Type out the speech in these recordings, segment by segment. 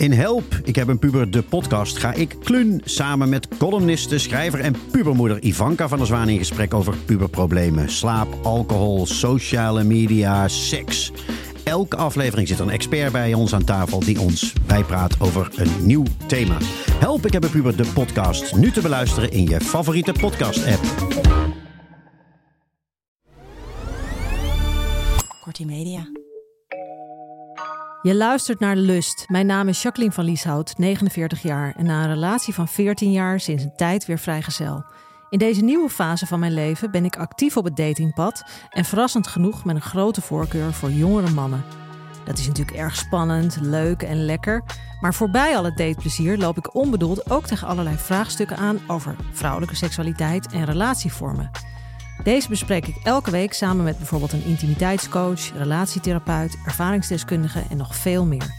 In Help, ik heb een puber, de podcast, ga ik Klun samen met columniste, schrijver en pubermoeder Ivanka van der Zwaan in gesprek over puberproblemen. Slaap, alcohol, sociale media, seks. Elke aflevering zit een expert bij ons aan tafel die ons bijpraat over een nieuw thema. Help, ik heb een puber, de podcast. Nu te beluisteren in je favoriete podcast-app. Kortie Media. Je luistert naar Lust. Mijn naam is Jacqueline van Lieshout, 49 jaar en na een relatie van 14 jaar sinds een tijd weer vrijgezel. In deze nieuwe fase van mijn leven ben ik actief op het datingpad en verrassend genoeg met een grote voorkeur voor jongere mannen. Dat is natuurlijk erg spannend, leuk en lekker, maar voorbij al het dateplezier loop ik onbedoeld ook tegen allerlei vraagstukken aan over vrouwelijke seksualiteit en relatievormen. Deze bespreek ik elke week samen met bijvoorbeeld een intimiteitscoach, relatietherapeut, ervaringsdeskundige en nog veel meer.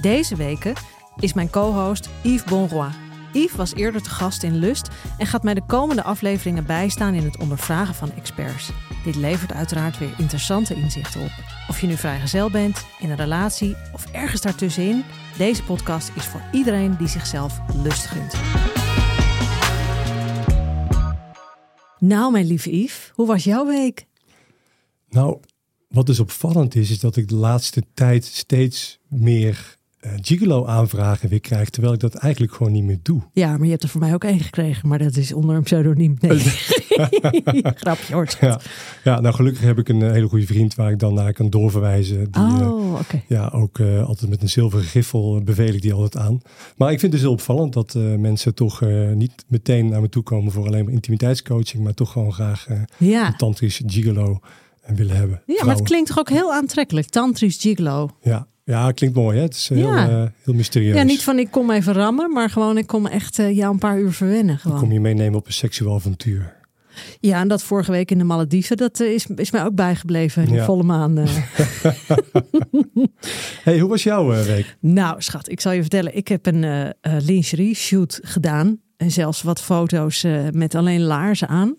Deze weken is mijn co-host Yves Bonroy. Yves was eerder te gast in Lust en gaat mij de komende afleveringen bijstaan in het ondervragen van experts. Dit levert uiteraard weer interessante inzichten op. Of je nu vrijgezel bent, in een relatie of ergens daartussenin, deze podcast is voor iedereen die zichzelf lust gunt. Nou, mijn lieve Yves, hoe was jouw week? Nou, wat dus opvallend is, is dat ik de laatste tijd steeds meer uh, gigolo-aanvragen weer krijg, terwijl ik dat eigenlijk gewoon niet meer doe. Ja, maar je hebt er voor mij ook één gekregen, maar dat is onder een pseudoniem. Nee, grapje hoor. Ja. ja, nou gelukkig heb ik een eh, hele goede vriend waar ik dan naar kan doorverwijzen. Die, oh, oké. Okay. Ja, ook uh, altijd met een zilveren griffel beveel ik die altijd aan. Maar ik vind het dus heel opvallend dat uh, mensen toch niet meteen naar me toe komen voor alleen maar intimiteitscoaching, maar toch gewoon graag ja. een tantrisch gigolo willen hebben. Ja, Vrouwen. maar het klinkt toch ook heel aantrekkelijk, tantrisch gigolo. Ja, ja, klinkt mooi. Hè? Het is heel, Ja. eh, heel mysterieus. Ja, niet van ik kom even rammen, maar gewoon ik kom echt eh, jou een paar uur verwennen. Ik Gewoon. kom je meenemen op een seksueel avontuur. Ja, en dat vorige week in de Malediven, dat eh, is, is mij ook bijgebleven. Die Ja. volle maan. eh. hey, hoe was jouw eh, week? Nou, schat, ik zal je vertellen. Ik heb een eh, eh, lingerie shoot gedaan. En zelfs wat foto's eh, met alleen laarzen aan.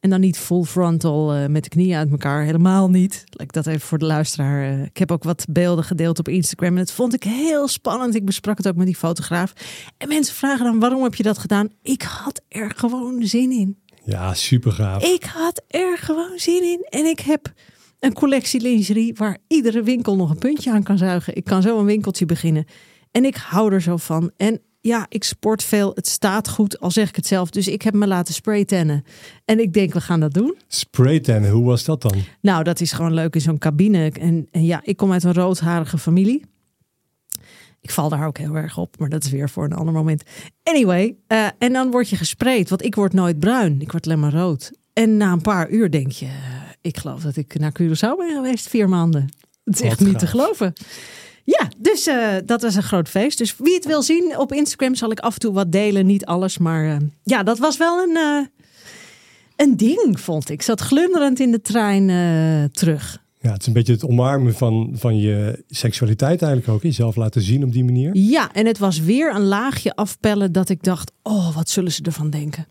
En dan niet full frontal eh, met de knieën uit elkaar. Helemaal niet. Ik dat even voor de luisteraar. eh, ik heb ook wat beelden gedeeld op Instagram. En dat vond ik heel spannend. Ik besprak het ook met die fotograaf. En mensen vragen dan, waarom heb je dat gedaan? Ik had er gewoon zin in. Ja, super gaaf. Ik had er gewoon zin in. En ik heb een collectie lingerie waar iedere winkel nog een puntje aan kan zuigen. Ik kan zo een winkeltje beginnen. En ik hou er zo van. En ja, ik sport veel. Het staat goed, al zeg ik het zelf. Dus ik heb me laten spraytannen. En ik denk, we gaan dat doen. Spraytannen, hoe was dat dan? Nou, dat is gewoon leuk in zo'n cabine. En, en ja, ik kom uit een roodharige familie. Ik val daar ook heel erg op, maar dat is weer voor een ander moment. Anyway, eh, en dan word je gespreid, want ik word nooit bruin. Ik word alleen maar rood. En na een paar uur denk je, eh, ik geloof dat ik naar Curaçao ben geweest, vier maanden. Het is Wat echt niet te geloven. Ja, dus eh, dat was een groot feest. Dus wie het wil zien op Instagram zal ik af en toe wat delen. Niet alles, maar eh, ja, dat was wel een, eh, een ding, vond ik. Ik zat glunderend in de trein terug. Ja, het is een beetje het omarmen van, van je seksualiteit eigenlijk ook. Jezelf laten zien op die manier. Ja, en het was weer een laagje afpellen dat ik dacht: oh, wat zullen ze ervan denken?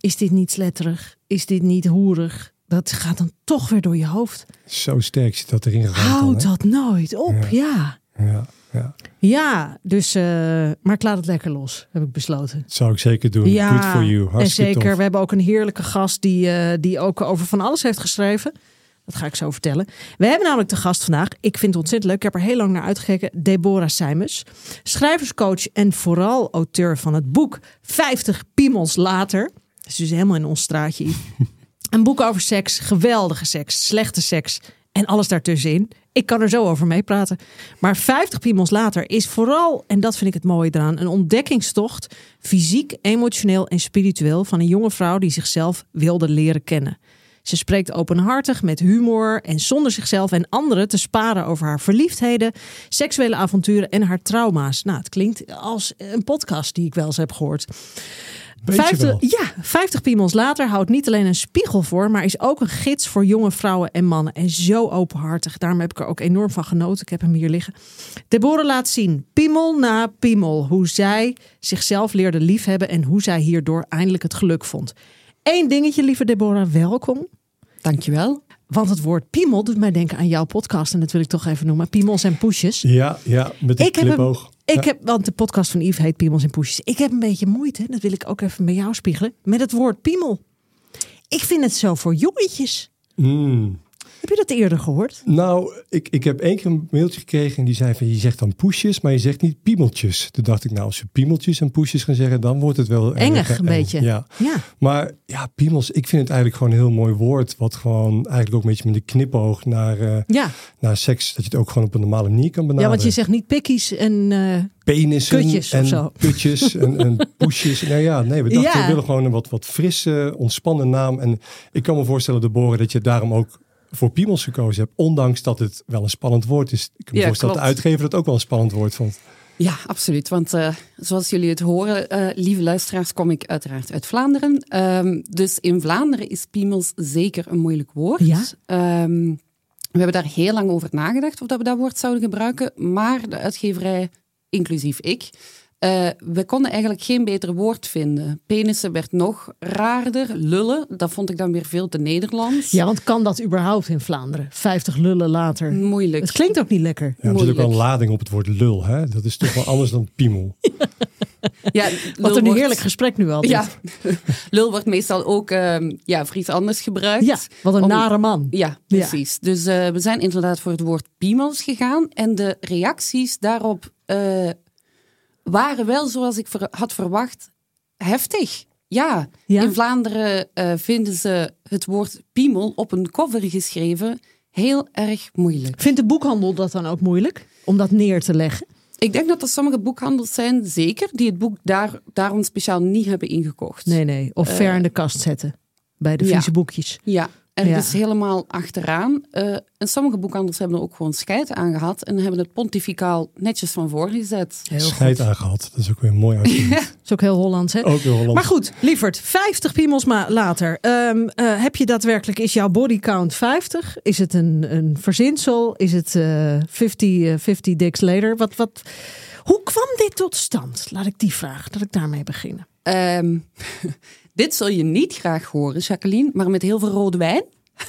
Is dit niet sletterig? Is dit niet hoerig? Dat gaat dan toch weer door je hoofd. Zo sterk zit dat erin gegaan. Houd dat nooit op, ja. Ja, ja. Ja, dus, eh, maar ik laat het lekker los, heb ik besloten. Dat zou ik zeker doen. Ja, Good for you. en Hartstikke zeker, tof. we hebben ook een heerlijke gast die, eh, die ook over van alles heeft geschreven. Dat ga ik zo vertellen. We hebben namelijk de gast vandaag. Ik vind het ontzettend leuk. Ik heb er heel lang naar uitgekeken. Deborah Simons. Schrijverscoach en vooral auteur van het boek 50 Piemels Later. Dat is dus helemaal in ons straatje. Een boek over seks, geweldige seks, slechte seks en alles daartussenin. Ik kan er zo over meepraten. Maar 50 piemels later is vooral, en dat vind ik het mooie eraan, een ontdekkingstocht, fysiek, emotioneel en spiritueel, van een jonge vrouw die zichzelf wilde leren kennen. Ze spreekt openhartig, met humor en zonder zichzelf en anderen te sparen over haar verliefdheden, seksuele avonturen en haar trauma's. Nou, het klinkt als een podcast die ik wel eens heb gehoord. Weet je 50, wel. ja, 50 piemels later houdt niet alleen een spiegel voor, maar is ook een gids voor jonge vrouwen en mannen. En zo openhartig. Daarom heb ik er ook enorm van genoten. Ik heb hem hier liggen. Deborah laat zien, piemel na piemel, hoe zij zichzelf leerde liefhebben en hoe zij hierdoor eindelijk het geluk vond. Eén dingetje, lieve Deborah, welkom. Dankjewel. Want het woord piemel doet mij denken aan jouw podcast. En dat wil ik toch even noemen. Piemels en poesjes. Ja, ja met een Ik heb hem- knipoog. Ik heb, want de podcast van Yves heet Piemels en Poesjes. Ik heb een beetje moeite, dat wil ik ook even bij jou spiegelen, met het woord piemel. Ik vind het zo voor jongetjes. Mm. Heb je dat eerder gehoord? Nou, ik, ik heb één keer een mailtje gekregen en die zei van je zegt dan poesjes, maar je zegt niet piemeltjes. Toen dacht ik nou, als ze piemeltjes en poesjes gaan zeggen, dan wordt het wel Engig een eng. beetje. Ja. Ja. Maar ja, piemels, ik vind het eigenlijk gewoon een heel mooi woord. Wat gewoon eigenlijk ook een beetje met een knipoog naar, eh, Ja. naar seks, dat je het ook gewoon op een normale manier kan ja, benaderen. want je zegt niet pikkies en... eh, penissen Kutjes of en zo. putjes en, en poesjes. Nou ja, nee, we dachten Ja. we willen gewoon een wat, wat frisse, ontspannen naam. En ik kan me voorstellen, Deborah, dat je daarom ook voor piemels gekozen hebt. Ondanks dat het wel een spannend woord is. Ik kan me Ja, voorstellen dat de uitgever dat ook wel een spannend woord vond. Ja, absoluut. Want eh, zoals jullie het horen, eh, lieve luisteraars, kom ik uiteraard uit Vlaanderen. Ehm, dus in Vlaanderen is piemels zeker een moeilijk woord. Ja. Ehm, we hebben daar heel lang over nagedacht of dat we dat woord zouden gebruiken. Maar de uitgeverij, inclusief ik, eh, we konden eigenlijk geen beter woord vinden. Penissen werd nog raarder. Lullen, dat vond ik dan weer veel te Nederlands. ja, want kan dat überhaupt in Vlaanderen? 50 lullen later. Moeilijk. Het klinkt ook niet lekker. Ja, er zit ook wel een lading op het woord lul. Hè? Dat is toch wel anders dan piemel. Ja, Wat een wordt- heerlijk gesprek nu al. Ja, lul wordt meestal ook ehm ja, voor iets anders gebruikt. ja, wat een Om- nare man. Ja, Ja. precies. Dus eh, we zijn inderdaad voor het woord piemels gegaan. En de reacties daarop eh, waren wel, zoals ik ver- had verwacht, heftig. Ja, Ja? in Vlaanderen eh, vinden ze het woord piemel op een cover geschreven heel erg moeilijk. Vindt de boekhandel dat dan ook moeilijk? Om dat neer te leggen? Ik denk dat er sommige boekhandels zijn, zeker, die het boek daar, daarom speciaal niet hebben ingekocht. Nee, nee. Of ver in de kast zetten. Bij de ja. vieze boekjes. Ja, en Ja. dus helemaal achteraan. Eh, en sommige boekhandels hebben er ook gewoon scheid aan gehad en hebben het pontificaal netjes van voorgezet. Heel goed. Scheid aangehad. Dat is ook weer een mooi argument. Dat is ook heel Hollands, hè? Ook Holland. Maar goed, lieverd, 50 piemels maar later. Ehm, eh, heb je daadwerkelijk, is jouw bodycount 50? Is het een, een verzinsel? Is het eh 50, eh, 50 dicks later? Wat, wat, hoe kwam dit tot stand? Laat ik die vragen, dat ik daarmee beginnen. Ehm, dit zul je niet graag horen, Jacqueline, maar met heel veel rode wijn.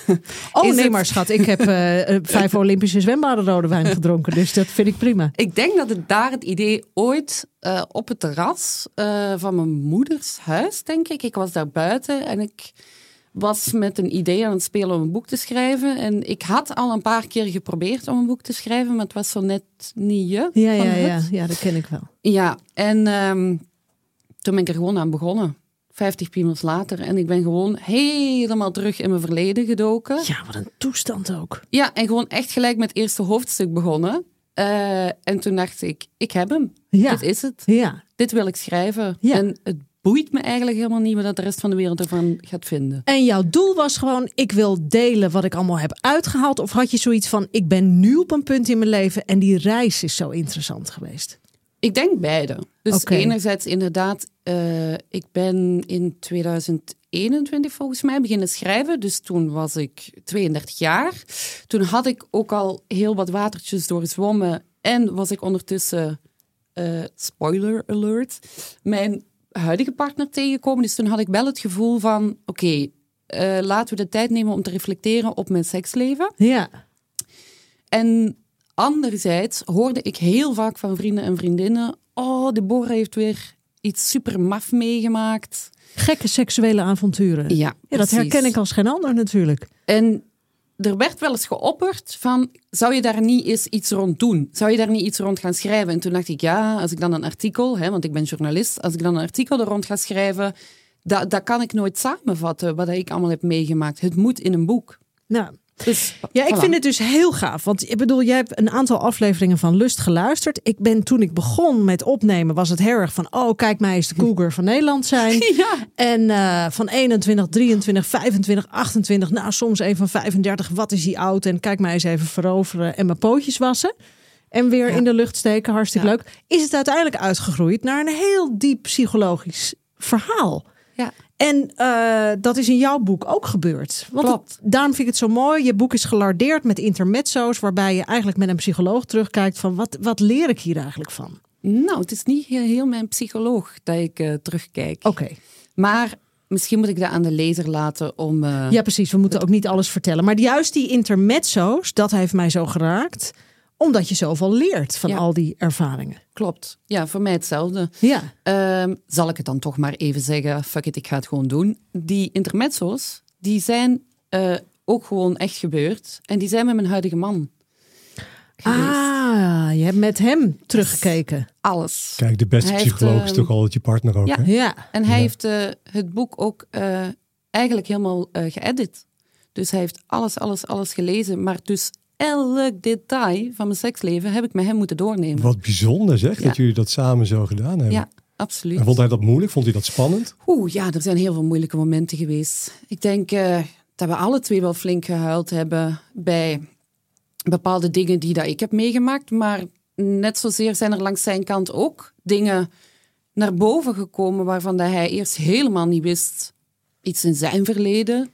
Oh Is nee, het- maar schat, ik heb eh, eh, vijf Olympische zwembaden rode wijn gedronken. Dus dat vind ik prima. Ik denk dat het daar het idee ooit eh, op het terras van mijn moeders huis, denk ik. Ik was daar buiten en ik was met een idee aan het spelen om een boek te schrijven. En ik had al een paar keer geprobeerd om een boek te schrijven, maar het was zo net niet je. Ja, ja, ja, ja, dat ken ik wel. Ja, en ehm, toen ben ik er gewoon aan begonnen. 50 piemels later. En ik ben gewoon helemaal terug in mijn verleden gedoken. Ja, wat een toestand ook. Ja, en gewoon echt gelijk met het eerste hoofdstuk begonnen. Eh, en toen dacht ik, ik heb hem. Ja. Dit is het. Ja, Dit wil ik schrijven. Ja. En het boeit me eigenlijk helemaal niet wat de rest van de wereld ervan gaat vinden. En jouw doel was gewoon, ik wil delen wat ik allemaal heb uitgehaald. Of had je zoiets van, ik ben nu op een punt in mijn leven en die reis is zo interessant geweest? Ik denk beide. Dus enerzijds inderdaad, eh, ik ben in 2021 volgens mij beginnen schrijven. Dus toen was ik 32 jaar. Toen had ik ook al heel wat watertjes doorzwommen. En was ik ondertussen, eh, spoiler alert, mijn huidige partner tegengekomen. Dus toen had ik wel het gevoel van, oké, eh, laten we de tijd nemen om te reflecteren op mijn seksleven. Ja, En anderzijds hoorde ik heel vaak van vrienden en vriendinnen: Oh, Deborah heeft weer iets super maf meegemaakt. gekke seksuele avonturen. Ja, Ja, dat herken ik als geen ander natuurlijk. En er werd wel eens geopperd van, zou je daar niet eens iets rond doen? Zou je daar niet iets rond gaan schrijven? En toen dacht ik, ja, als ik dan een artikel, hè, want ik ben journalist, als ik dan een artikel er rond ga schrijven, dat, dat kan ik nooit samenvatten wat ik allemaal heb meegemaakt. Het moet in een boek. Nou, Dus, ja, ik voilà. vind het dus heel gaaf. Want ik bedoel, jij hebt een aantal afleveringen van Lust geluisterd. Ik ben toen ik begon met opnemen, was het heel erg van: oh, kijk mij eens de cougar van Nederland zijn. Ja. En eh, van 21, 23, 25, 28, nou soms even van 35, wat is die oud? En kijk mij eens even veroveren en mijn pootjes wassen. En weer Ja. in de lucht steken, hartstikke Ja. leuk. Is het uiteindelijk uitgegroeid naar een heel diep psychologisch verhaal. Ja. En eh, dat is in jouw boek ook gebeurd. Want het- daarom vind ik het zo mooi. Je boek is gelardeerd met intermezzo's, waarbij je eigenlijk met een psycholoog terugkijkt van wat, wat leer ik hier eigenlijk van? Nou, het is niet heel, heel mijn psycholoog dat ik eh, terugkijk. Oké. Maar misschien moet ik dat aan de lezer laten om... eh, Ja, precies. We moeten ook niet alles vertellen. Maar juist die intermezzo's, dat heeft mij zo geraakt. Omdat je zoveel leert van Ja. al die ervaringen. Klopt. Ja, voor mij hetzelfde. Ja. Ehm, zal ik het dan toch maar even zeggen, fuck it, ik ga het gewoon doen. Die intermezzo's, die zijn eh, ook gewoon echt gebeurd. En die zijn met mijn huidige man geweest. Ah, je hebt met hem teruggekeken. Alles. Kijk, de beste Hij heeft, psycholoog is ehm, toch altijd je partner ook, ja. hè? Ja. En hij Ja. heeft eh, het boek ook eh, eigenlijk helemaal eh geëdit. Dus hij heeft alles, alles, alles gelezen. Maar dus elk detail van mijn seksleven heb ik met hem moeten doornemen. Wat bijzonder zeg, Ja. dat jullie dat samen zo gedaan hebben. Ja, absoluut. En vond hij dat moeilijk? Vond hij dat spannend? Oeh, ja, er zijn heel veel moeilijke momenten geweest. Ik denk eh, dat we alle twee wel flink gehuild hebben bij bepaalde dingen die dat ik heb meegemaakt. Maar net zozeer zijn er langs zijn kant ook dingen naar boven gekomen waarvan dat hij eerst helemaal niet wist. Iets in zijn verleden,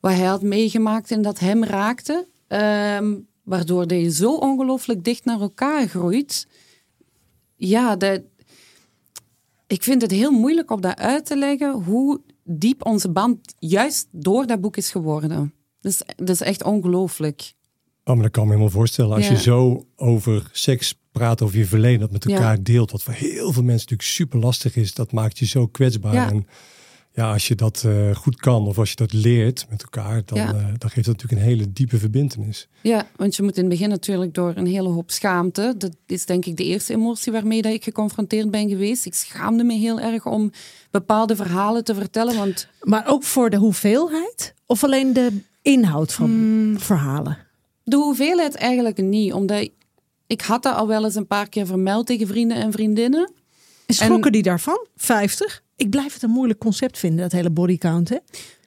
wat hij had meegemaakt en dat hem raakte. Ehm, waardoor dat je zo ongelooflijk dicht naar elkaar groeit. Ja, dat, ik vind het heel moeilijk om dat uit te leggen hoe diep onze band juist door dat boek is geworden. Dus dat is echt ongelooflijk. Oh, maar dat kan me helemaal voorstellen. Als Ja. je zo over seks praat, over je verleden, dat met Ja. elkaar deelt, wat voor heel veel mensen natuurlijk super lastig is, dat maakt je zo kwetsbaar. Ja. En ja, als je dat eh, goed kan of als je dat leert met elkaar, dan, Ja. eh, dan geeft dat natuurlijk een hele diepe verbindenis. Ja, want je moet in het begin natuurlijk door een hele hoop schaamte. Dat is denk ik de eerste emotie waarmee dat ik geconfronteerd ben geweest. Ik schaamde me heel erg om bepaalde verhalen te vertellen. Want Maar ook voor de hoeveelheid? Of alleen de inhoud van Hmm. verhalen? de hoeveelheid eigenlijk niet. Omdat ik had dat al wel eens een paar keer vermeld tegen vrienden en vriendinnen. En schrokken die daarvan? 50? Ik blijf het een moeilijk concept vinden, dat hele bodycount. Hè?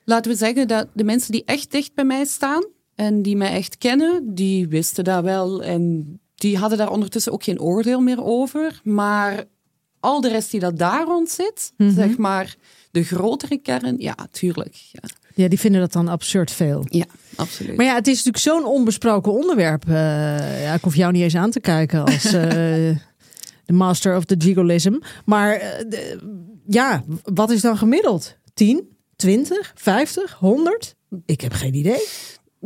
Laten we zeggen dat de mensen die echt dicht bij mij staan en die mij echt kennen, die wisten dat wel en die hadden daar ondertussen ook geen oordeel meer over. Maar al de rest die dat daar rond zit, zeg maar de grotere kern, ja, tuurlijk. Ja, Ja, die vinden dat dan absurd veel. ja absoluut. Maar ja, het is natuurlijk zo'n onbesproken onderwerp. Eh, ja, ik hoef jou niet eens aan te kijken als eh, de master of the gigolism. Maar eh, de- ja, wat is dan gemiddeld? 10, 20, 50, 100? Ik heb geen idee.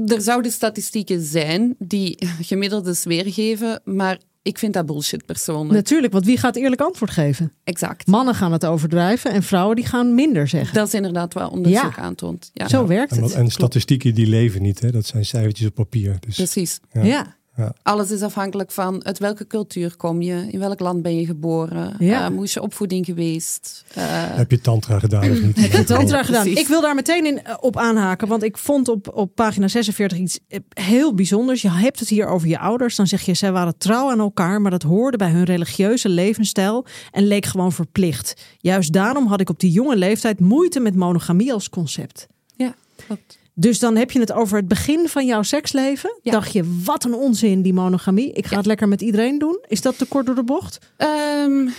er zouden statistieken zijn die gemiddeldes weergeven, maar ik vind dat bullshit persoonlijk. Natuurlijk, want wie gaat eerlijk antwoord geven? Exact. Mannen gaan het overdrijven en vrouwen die gaan minder zeggen. Dat is inderdaad wat onderzoek Ja. aantoont. Ja, Zo werkt En, wat- het. en statistieken die leven niet, hè? dat zijn cijfertjes op papier. Dus precies. ja. Ja. Alles is afhankelijk van uit welke cultuur kom je, in welk land ben je geboren, Ja. eh, hoe is je opvoeding geweest. Eh, Heb je tantra gedaan of niet? Heb je tantra gedaan? precies. Ik wil daar meteen in, eh, op aanhaken, want ik vond op, op pagina 46 iets heel bijzonders. Je hebt het hier over je ouders. Dan zeg je, zij waren trouw aan elkaar, maar dat hoorde bij hun religieuze levensstijl en leek gewoon verplicht. Juist daarom had ik op die jonge leeftijd moeite met monogamie als concept. ja, klopt. Dus dan heb je het over het begin van jouw seksleven. Ja. Dacht je, wat een onzin die monogamie. Ik ga Ja. het lekker met iedereen doen. Is dat te kort door de bocht? Ehm,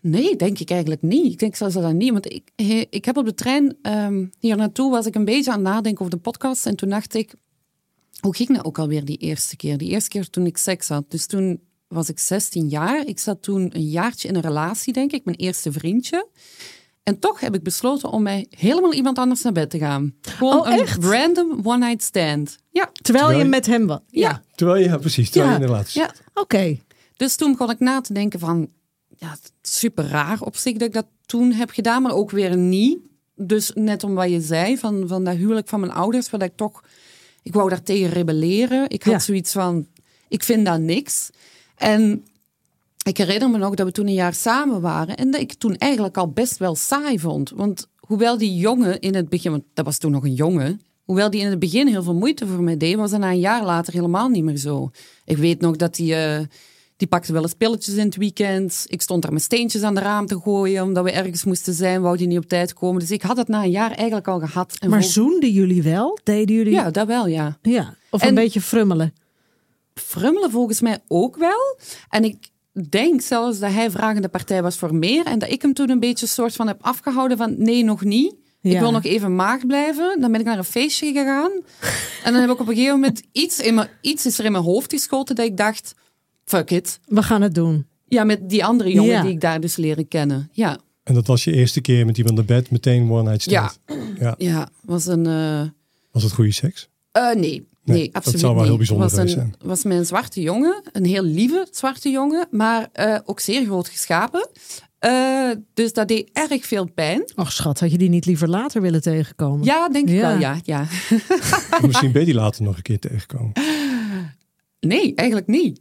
nee, denk ik eigenlijk niet. Ik denk zelfs dat niet. Want ik, ik heb op de trein ehm, hier naartoe was ik een beetje aan het nadenken over de podcast. En toen dacht ik, hoe ging dat ook alweer die eerste keer? Die eerste keer toen ik seks had. Dus toen was ik 16 jaar. Ik zat toen een jaartje in een relatie, denk ik. Mijn eerste vriendje. En toch heb ik besloten om mij helemaal iemand anders naar bed te gaan. Gewoon Oh, een echt? random one-night stand. Ja, Terwijl, Terwijl je met hem was. Ja, Ja. Terwijl je, ja, precies, terwijl Ja. je in de relatie ja. oké. Dus toen begon ik na te denken van, ja, super raar op zich dat ik dat toen heb gedaan, maar ook weer niet. Dus net om wat je zei, van, van dat huwelijk van mijn ouders, waar ik toch, ik wou daar tegen rebelleren. Ik had Ja. zoiets van, ik vind dat niks. En ik herinner me nog dat we toen een jaar samen waren en dat ik toen eigenlijk al best wel saai vond. Want hoewel die jongen in het begin, want dat was toen nog een jongen, hoewel die in het begin heel veel moeite voor mij deed, was dat na een jaar later helemaal niet meer zo. Ik weet nog dat hij, eh, die pakte wel eens pilletjes in het weekend. Ik stond daar met steentjes aan de raam te gooien, omdat we ergens moesten zijn, wou die niet op tijd komen. Dus ik had het na een jaar eigenlijk al gehad. En Maar vol- zoenden jullie wel? Deden jullie? Ja, dat wel, ja. Ja, of En- een beetje frummelen. frummelen volgens mij ook wel. En ik denk zelfs dat hij vragende partij was voor meer. En dat ik hem toen een beetje soort van heb afgehouden van nee, nog niet. Ja. Ik wil nog even maagd blijven. Dan ben ik naar een feestje gegaan. En dan heb ik op een gegeven moment iets, in mijn, iets is er in mijn hoofd geschoten dat ik dacht, fuck it. We gaan het doen. Ja, met die andere jongen Ja. die ik daar dus leren kennen. Ja, En dat was je eerste keer met iemand naar bed, meteen one night stand. ja Ja. Ja, was een... eh, Was het goede seks? eh, nee, nee, dat absoluut zou wel niet. heel bijzonder was een, zijn. was mijn zwarte jongen, een heel lieve zwarte jongen, maar eh, ook zeer groot geschapen. Eh, dus dat deed erg veel pijn. Och schat, had je die niet liever later willen tegenkomen? Ja, denk ik Ja. wel, ja. ja. Misschien ben je die later nog een keer tegengekomen. Nee, eigenlijk niet.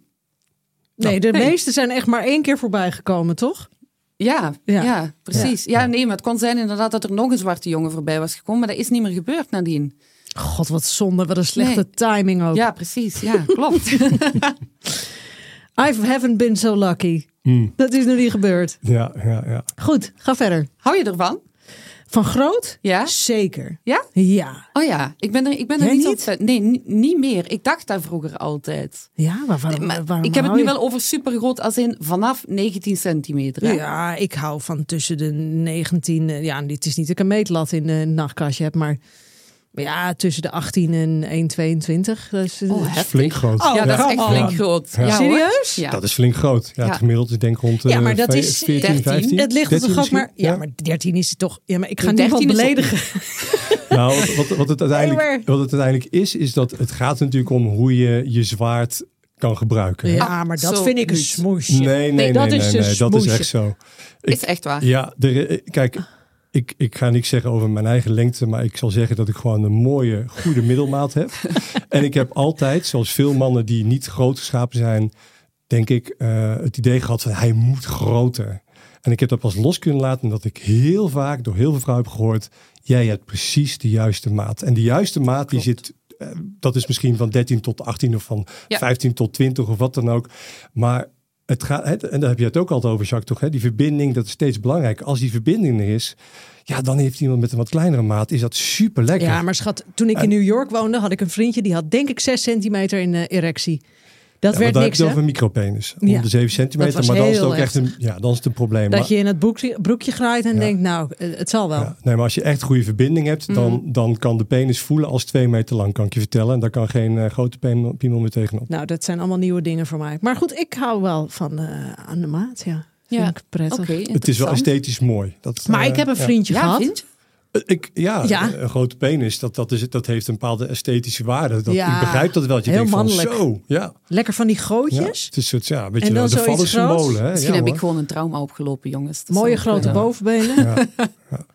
Nee, de Nee. meeste zijn echt maar één keer voorbij gekomen, toch? Ja, Ja. ja. precies. Ja. nee, maar het kon zijn inderdaad dat er nog een zwarte jongen voorbij was gekomen, maar dat is niet meer gebeurd nadien. God, wat zonde. Wat een slechte Nee. timing ook. Ja, precies. Ja, klopt. I haven't been so lucky. Mm. Dat is nog niet gebeurd. Ja, ja, ja. Goed, ga verder. Hou je ervan? Van groot? Ja? Zeker. Ja? Ja. Oh ja, ik ben er, ik ben er Jij niet, niet? op. Nee, ni- niet meer. Ik dacht daar vroeger altijd. Ja, maar waarom, Maar waarom ik heb het nu je- wel over supergroot als in vanaf 19 centimeter. hè? Ja, ik hou van tussen de 19... eh, Ja, dit is niet dat ik een meetlat in de nachtkastje heb, maar... Ja, tussen de 18 en 1,22. Dat is, Oh, dat is- Dat is flink groot. Oh, Ja, dat is echt flink groot. Ja. Serieus? Ja. Dat is flink groot. Ja. Het gemiddeld is denk ik rond Ja, eh, maar dat is 14, 13. 15. Het ligt 13 toch ook maar... Ja, maar 13 is het toch... Ja, maar ik ga niemand 13 is ook- beledigen. Nou, wat, wat, het uiteindelijk, wat het uiteindelijk is, is dat het gaat natuurlijk om hoe je je zwaard kan gebruiken. hè? Ja, maar dat zo vind ik een smoesje. Nee, nee, nee, dat nee, is nee, een dat is echt zo. Is echt waar. Ja, de, eh, kijk, ik, ik ga niks zeggen over mijn eigen lengte, maar ik zal zeggen dat ik gewoon een mooie, goede middelmaat heb. en ik heb altijd, zoals veel mannen die niet groot geschapen zijn, denk ik, eh, het idee gehad van hij moet groter. En ik heb dat pas los kunnen laten dat ik heel vaak door heel veel vrouwen heb gehoord, jij hebt precies de juiste maat. En de juiste maat die zit, eh, dat is misschien van 13 tot 18 of van Ja. 15 tot 20 of wat dan ook. Maar het gaat, het- en daar heb je het ook altijd over, Jacques, toch? Hè? Die verbinding, dat is steeds belangrijk. Als die verbinding er is, ja, dan heeft iemand met een wat kleinere maat, is dat super lekker. Ja, maar schat, toen ik in New York woonde, had ik een vriendje die had denk ik 6 centimeter in eh, erectie. Dat werd niks, heb je over een micropenis. Ja. Om de 7 centimeter, maar dan is het ook echt een, ja, dan is het een probleem. Dat Maar- je in het broekje, broekje graait en Ja. denkt, nou, eh, het zal wel. Ja, nee, maar als je echt goede verbinding hebt, dan, Mhm. dan kan de penis voelen als twee meter lang, kan ik je vertellen. En daar kan geen eh, grote piemel, meer tegenop. Nou, dat zijn allemaal nieuwe dingen voor mij. Maar goed, ik hou wel van eh, aan de maat, ja. Vind Ja, ik prettig. Oké, Het is wel esthetisch mooi. Dat, Maar ik heb een vriendje Ja, gehad. vind? Eh, Ik, ja, Ja. een grote penis, dat, dat, is, dat heeft een bepaalde esthetische waarde. Dat, Ja, ik begrijp dat wel. Dat je heel denkt mannelijk. van zo, ja. Lekker van die ja. gootjes. Het is een soort, ja, weet En je wel, dan de. Hè? Misschien ja, heb ik gewoon een trauma opgelopen, jongens. Dat Mooie grote bovenbenen. Ja.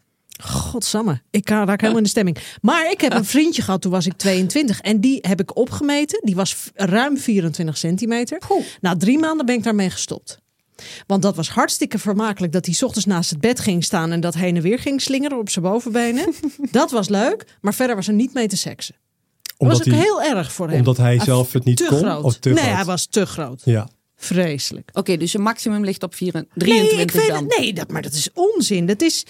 Godsamme, ik raak helemaal in de stemming. Maar ik heb een vriendje gehad, toen was ik 22. En die heb ik opgemeten. Die was ruim 24 centimeter. Poeh. Na drie maanden ben ik daarmee gestopt. Want dat was hartstikke vermakelijk. Dat hij 's ochtends naast het bed ging staan en dat heen en weer ging slingeren op zijn bovenbenen. dat was leuk, maar verder was er niet mee te seksen. Dat Omdat, was ook hij, heel erg voor hem. omdat hij zelf het niet te kon? groot. Of te nee, groot? hij was te groot. Ja. Vreselijk. Oké, dus je maximum ligt op 4, Nee, 23 ik vind dan. het, nee dat, maar dat is onzin. Dat is,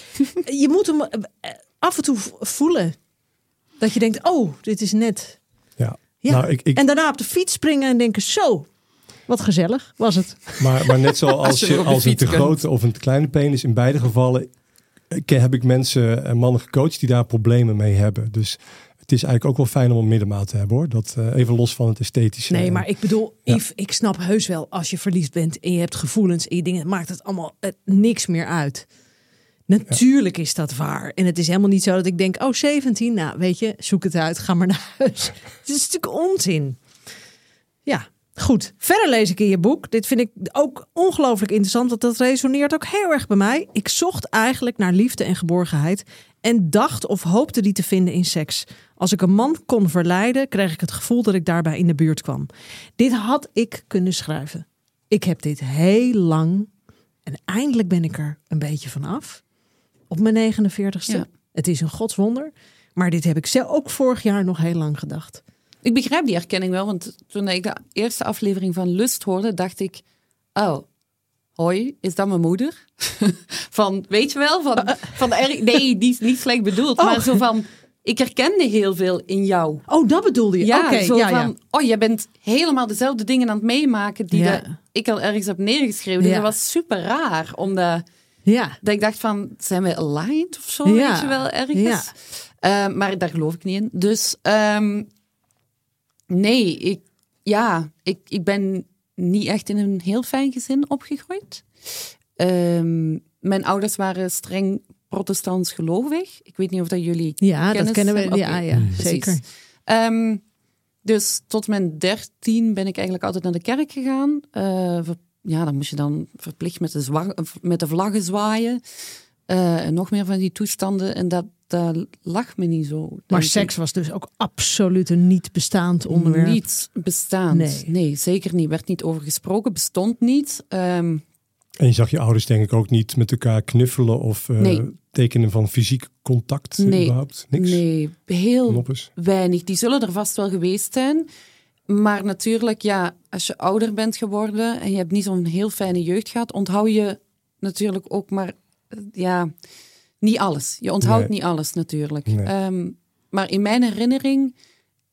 je moet hem eh, af en toe voelen. Dat je denkt, oh, dit is net. ja. Ja. Nou, ik, ik, En daarna op de fiets springen en denken, zo, wat gezellig was het. Maar, maar net zoals Als je als een te grote of een te kleine penis, in beide gevallen eh, heb ik mensen en mannen gecoacht die daar problemen mee hebben. Dus het is eigenlijk ook wel fijn om een middenmaat te hebben hoor. Dat eh, even los van het esthetische. Nee, maar ik bedoel, Ja. Yves, ik snap heus wel, als je verliefd bent en je hebt gevoelens en je dingen, maakt het allemaal eh, niks meer uit. Natuurlijk is dat waar. En het is helemaal niet zo dat ik denk, oh, 17, nou weet je, zoek het uit, ga maar naar huis. Het is natuurlijk onzin. Ja, goed. Verder lees ik in je boek. Dit vind ik ook ongelooflijk interessant, want dat resoneert ook heel erg bij mij. Ik zocht eigenlijk naar liefde en geborgenheid en dacht of hoopte die te vinden in seks. Als ik een man kon verleiden, kreeg ik het gevoel dat ik daarbij in de buurt kwam. Dit had ik kunnen schrijven. Ik heb dit heel lang en eindelijk ben ik er een beetje van af. Op mijn 49ste. Ja. Het is een godswonder. Maar dit heb ik zelf ook vorig jaar nog heel lang gedacht. Ik begrijp die herkenning wel, want toen ik de eerste aflevering van Lust hoorde, dacht ik, oh, hoi, is dat mijn moeder? van, weet je wel, van, van nee, die is niet slecht bedoeld, Oh. maar zo van, ik herkende heel veel in jou. Oh, dat bedoelde je? Ja, zo ja, van, ja. oh, je bent helemaal dezelfde dingen aan het meemaken die Ja. ik al ergens heb neergeschreven. Dus dat was super raar, omdat Ja. dat ik dacht van, zijn wij aligned of zo, weet je wel, ergens? Eh, maar daar geloof ik niet in. Dus ehm, nee, ik, ja, ik, ik ben niet echt in een heel fijn gezin opgegroeid. Ehm, mijn ouders waren streng protestants gelovig. Ik weet niet of dat jullie Ja, dat kennen we. hebben. Ja, ja, precies. zeker. Ehm, dus tot mijn dertien ben ik eigenlijk altijd naar de kerk gegaan. Eh, ver- ja, dan moest je dan verplicht met de, zwa- met de vlaggen zwaaien. Eh, en nog meer van die toestanden. En dat, dat lag me niet zo. Maar ik. seks was dus ook absoluut een niet bestaand onderwerp. Niet bestaand. Nee. Nee. zeker niet. Werd niet over gesproken, bestond niet. Ehm, En je zag je ouders denk ik ook niet met elkaar knuffelen of eh, Nee. tekenen van fysiek contact Nee. überhaupt. Niks. nee, heel Noppes. weinig. Die zullen er vast wel geweest zijn. Maar natuurlijk, ja, als je ouder bent geworden en je hebt niet zo'n heel fijne jeugd gehad, onthoud je natuurlijk ook maar, eh, ja, niet alles. Je onthoudt Nee. niet alles natuurlijk. Nee. Ehm, maar in mijn herinnering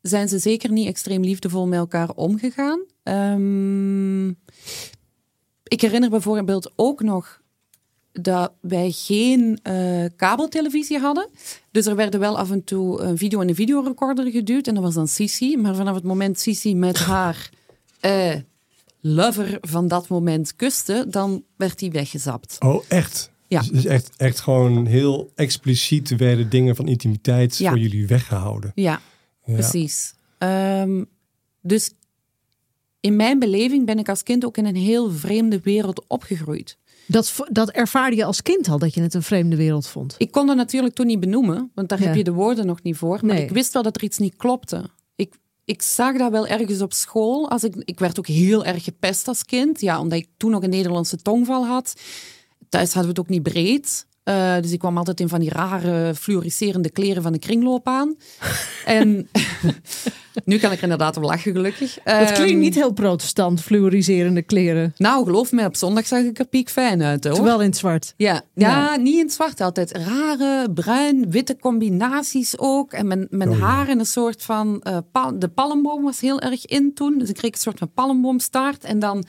zijn ze zeker niet extreem liefdevol met elkaar omgegaan. Ehm, ik herinner bijvoorbeeld ook nog dat wij geen eh, kabeltelevisie hadden. Dus er werden wel af en toe een video in een videorecorder geduwd. En dat was dan Sisi. Maar vanaf het moment Sisi met haar eh, lover van dat moment kuste, dan werd die weggezapt. Oh, echt? Ja. Dus, dus echt, echt gewoon heel expliciet werden dingen van intimiteit Ja. voor jullie weggehouden. Ja, Ja. precies. Ehm, dus in mijn beleving ben ik als kind ook in een heel vreemde wereld opgegroeid. Dat, dat ervaarde je als kind al, dat je het een vreemde wereld vond. Ik kon dat natuurlijk toen niet benoemen, want daar Ja. heb je de woorden nog niet voor. Maar Nee. ik wist wel dat er iets niet klopte. Ik, ik zag dat wel ergens op school. Als ik, ik werd ook heel erg gepest als kind, ja, omdat ik toen nog een Nederlandse tongval had. Thuis hadden we het ook niet breed. Eh, dus ik kwam altijd in van die rare fluoriserende kleren van de kringloop aan. en nu kan ik er inderdaad om lachen, gelukkig. Het klinkt Ehm, niet heel protestant, fluoriserende kleren. Nou, geloof me, op zondag zag ik er piekfijn uit, hoor. Terwijl in het zwart. Ja, ja, niet in het zwart altijd. Rare, bruin, witte combinaties ook. En mijn, mijn Oh, ja. haar in een soort van... eh, de palmboom was heel erg in toen. Dus ik kreeg een soort van palmboomstaart. En dan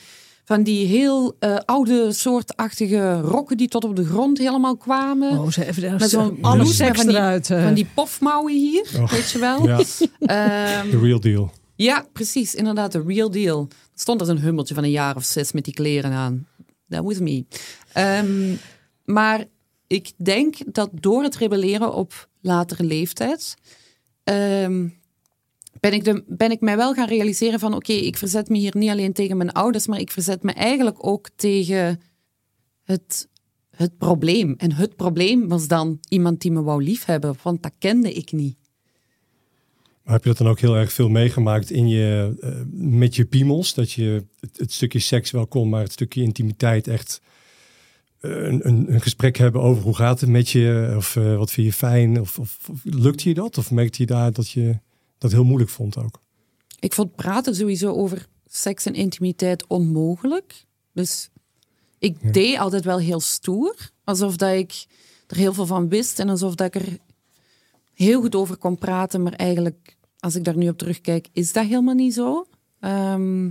van die heel eh, oude soortachtige rokken die tot op de grond helemaal kwamen. Oh, ze even Met zo'n alle blouse seks van die, eruit. eh. Van die pofmouwen hier, weet je wel. Ja, Ehm, the real deal. ja, precies. Inderdaad, de real deal. Er stond als een hummeltje van een jaar of zes met die kleren aan. That was me. Ehm, maar ik denk dat door het rebelleren op latere leeftijd... ehm, ben, ik de, ben ik mij wel gaan realiseren van... Oké, ik verzet me hier niet alleen tegen mijn ouders... maar ik verzet me eigenlijk ook tegen het, het probleem. En het probleem was dan iemand die me wou liefhebben. Want dat kende ik niet. Maar heb je dat dan ook heel erg veel meegemaakt in je, eh, met je piemels? Dat je het, stukje seks wel kon, maar het stukje intimiteit echt eh, een, een, een gesprek hebben over hoe gaat het met je? Of eh, wat vind je fijn? Of, lukte je dat? Of merkte je daar dat je dat heel moeilijk vond ook? Ik vond praten sowieso over seks en intimiteit onmogelijk. Dus ik deed altijd wel heel stoer. Alsof dat ik er heel veel van wist. En alsof dat ik er heel goed over kon praten. Maar eigenlijk, als ik daar nu op terugkijk, is dat helemaal niet zo. Ehm,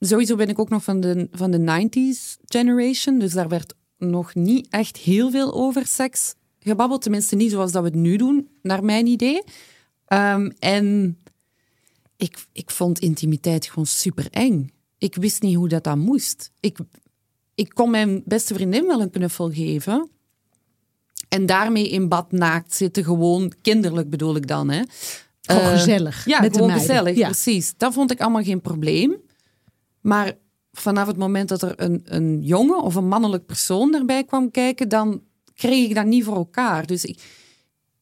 sowieso ben ik ook nog van de, van de 90s generation. Dus daar werd nog niet echt heel veel over seks gebabbeld. Tenminste, niet zoals dat we het nu doen, naar mijn idee. Ehm, en ik, ik vond intimiteit gewoon super eng. Ik wist niet hoe dat dan moest. Ik, ik kon mijn beste vriendin wel een knuffel geven. En daarmee in bad naakt zitten, gewoon kinderlijk bedoel ik dan. Hè. Gewoon Eh, gezellig. Ja, met gewoon gezellig, Ja. precies. Dat vond ik allemaal geen probleem. Maar vanaf het moment dat er een, een jongen of een mannelijk persoon erbij kwam kijken, dan kreeg ik dat niet voor elkaar. Dus ik,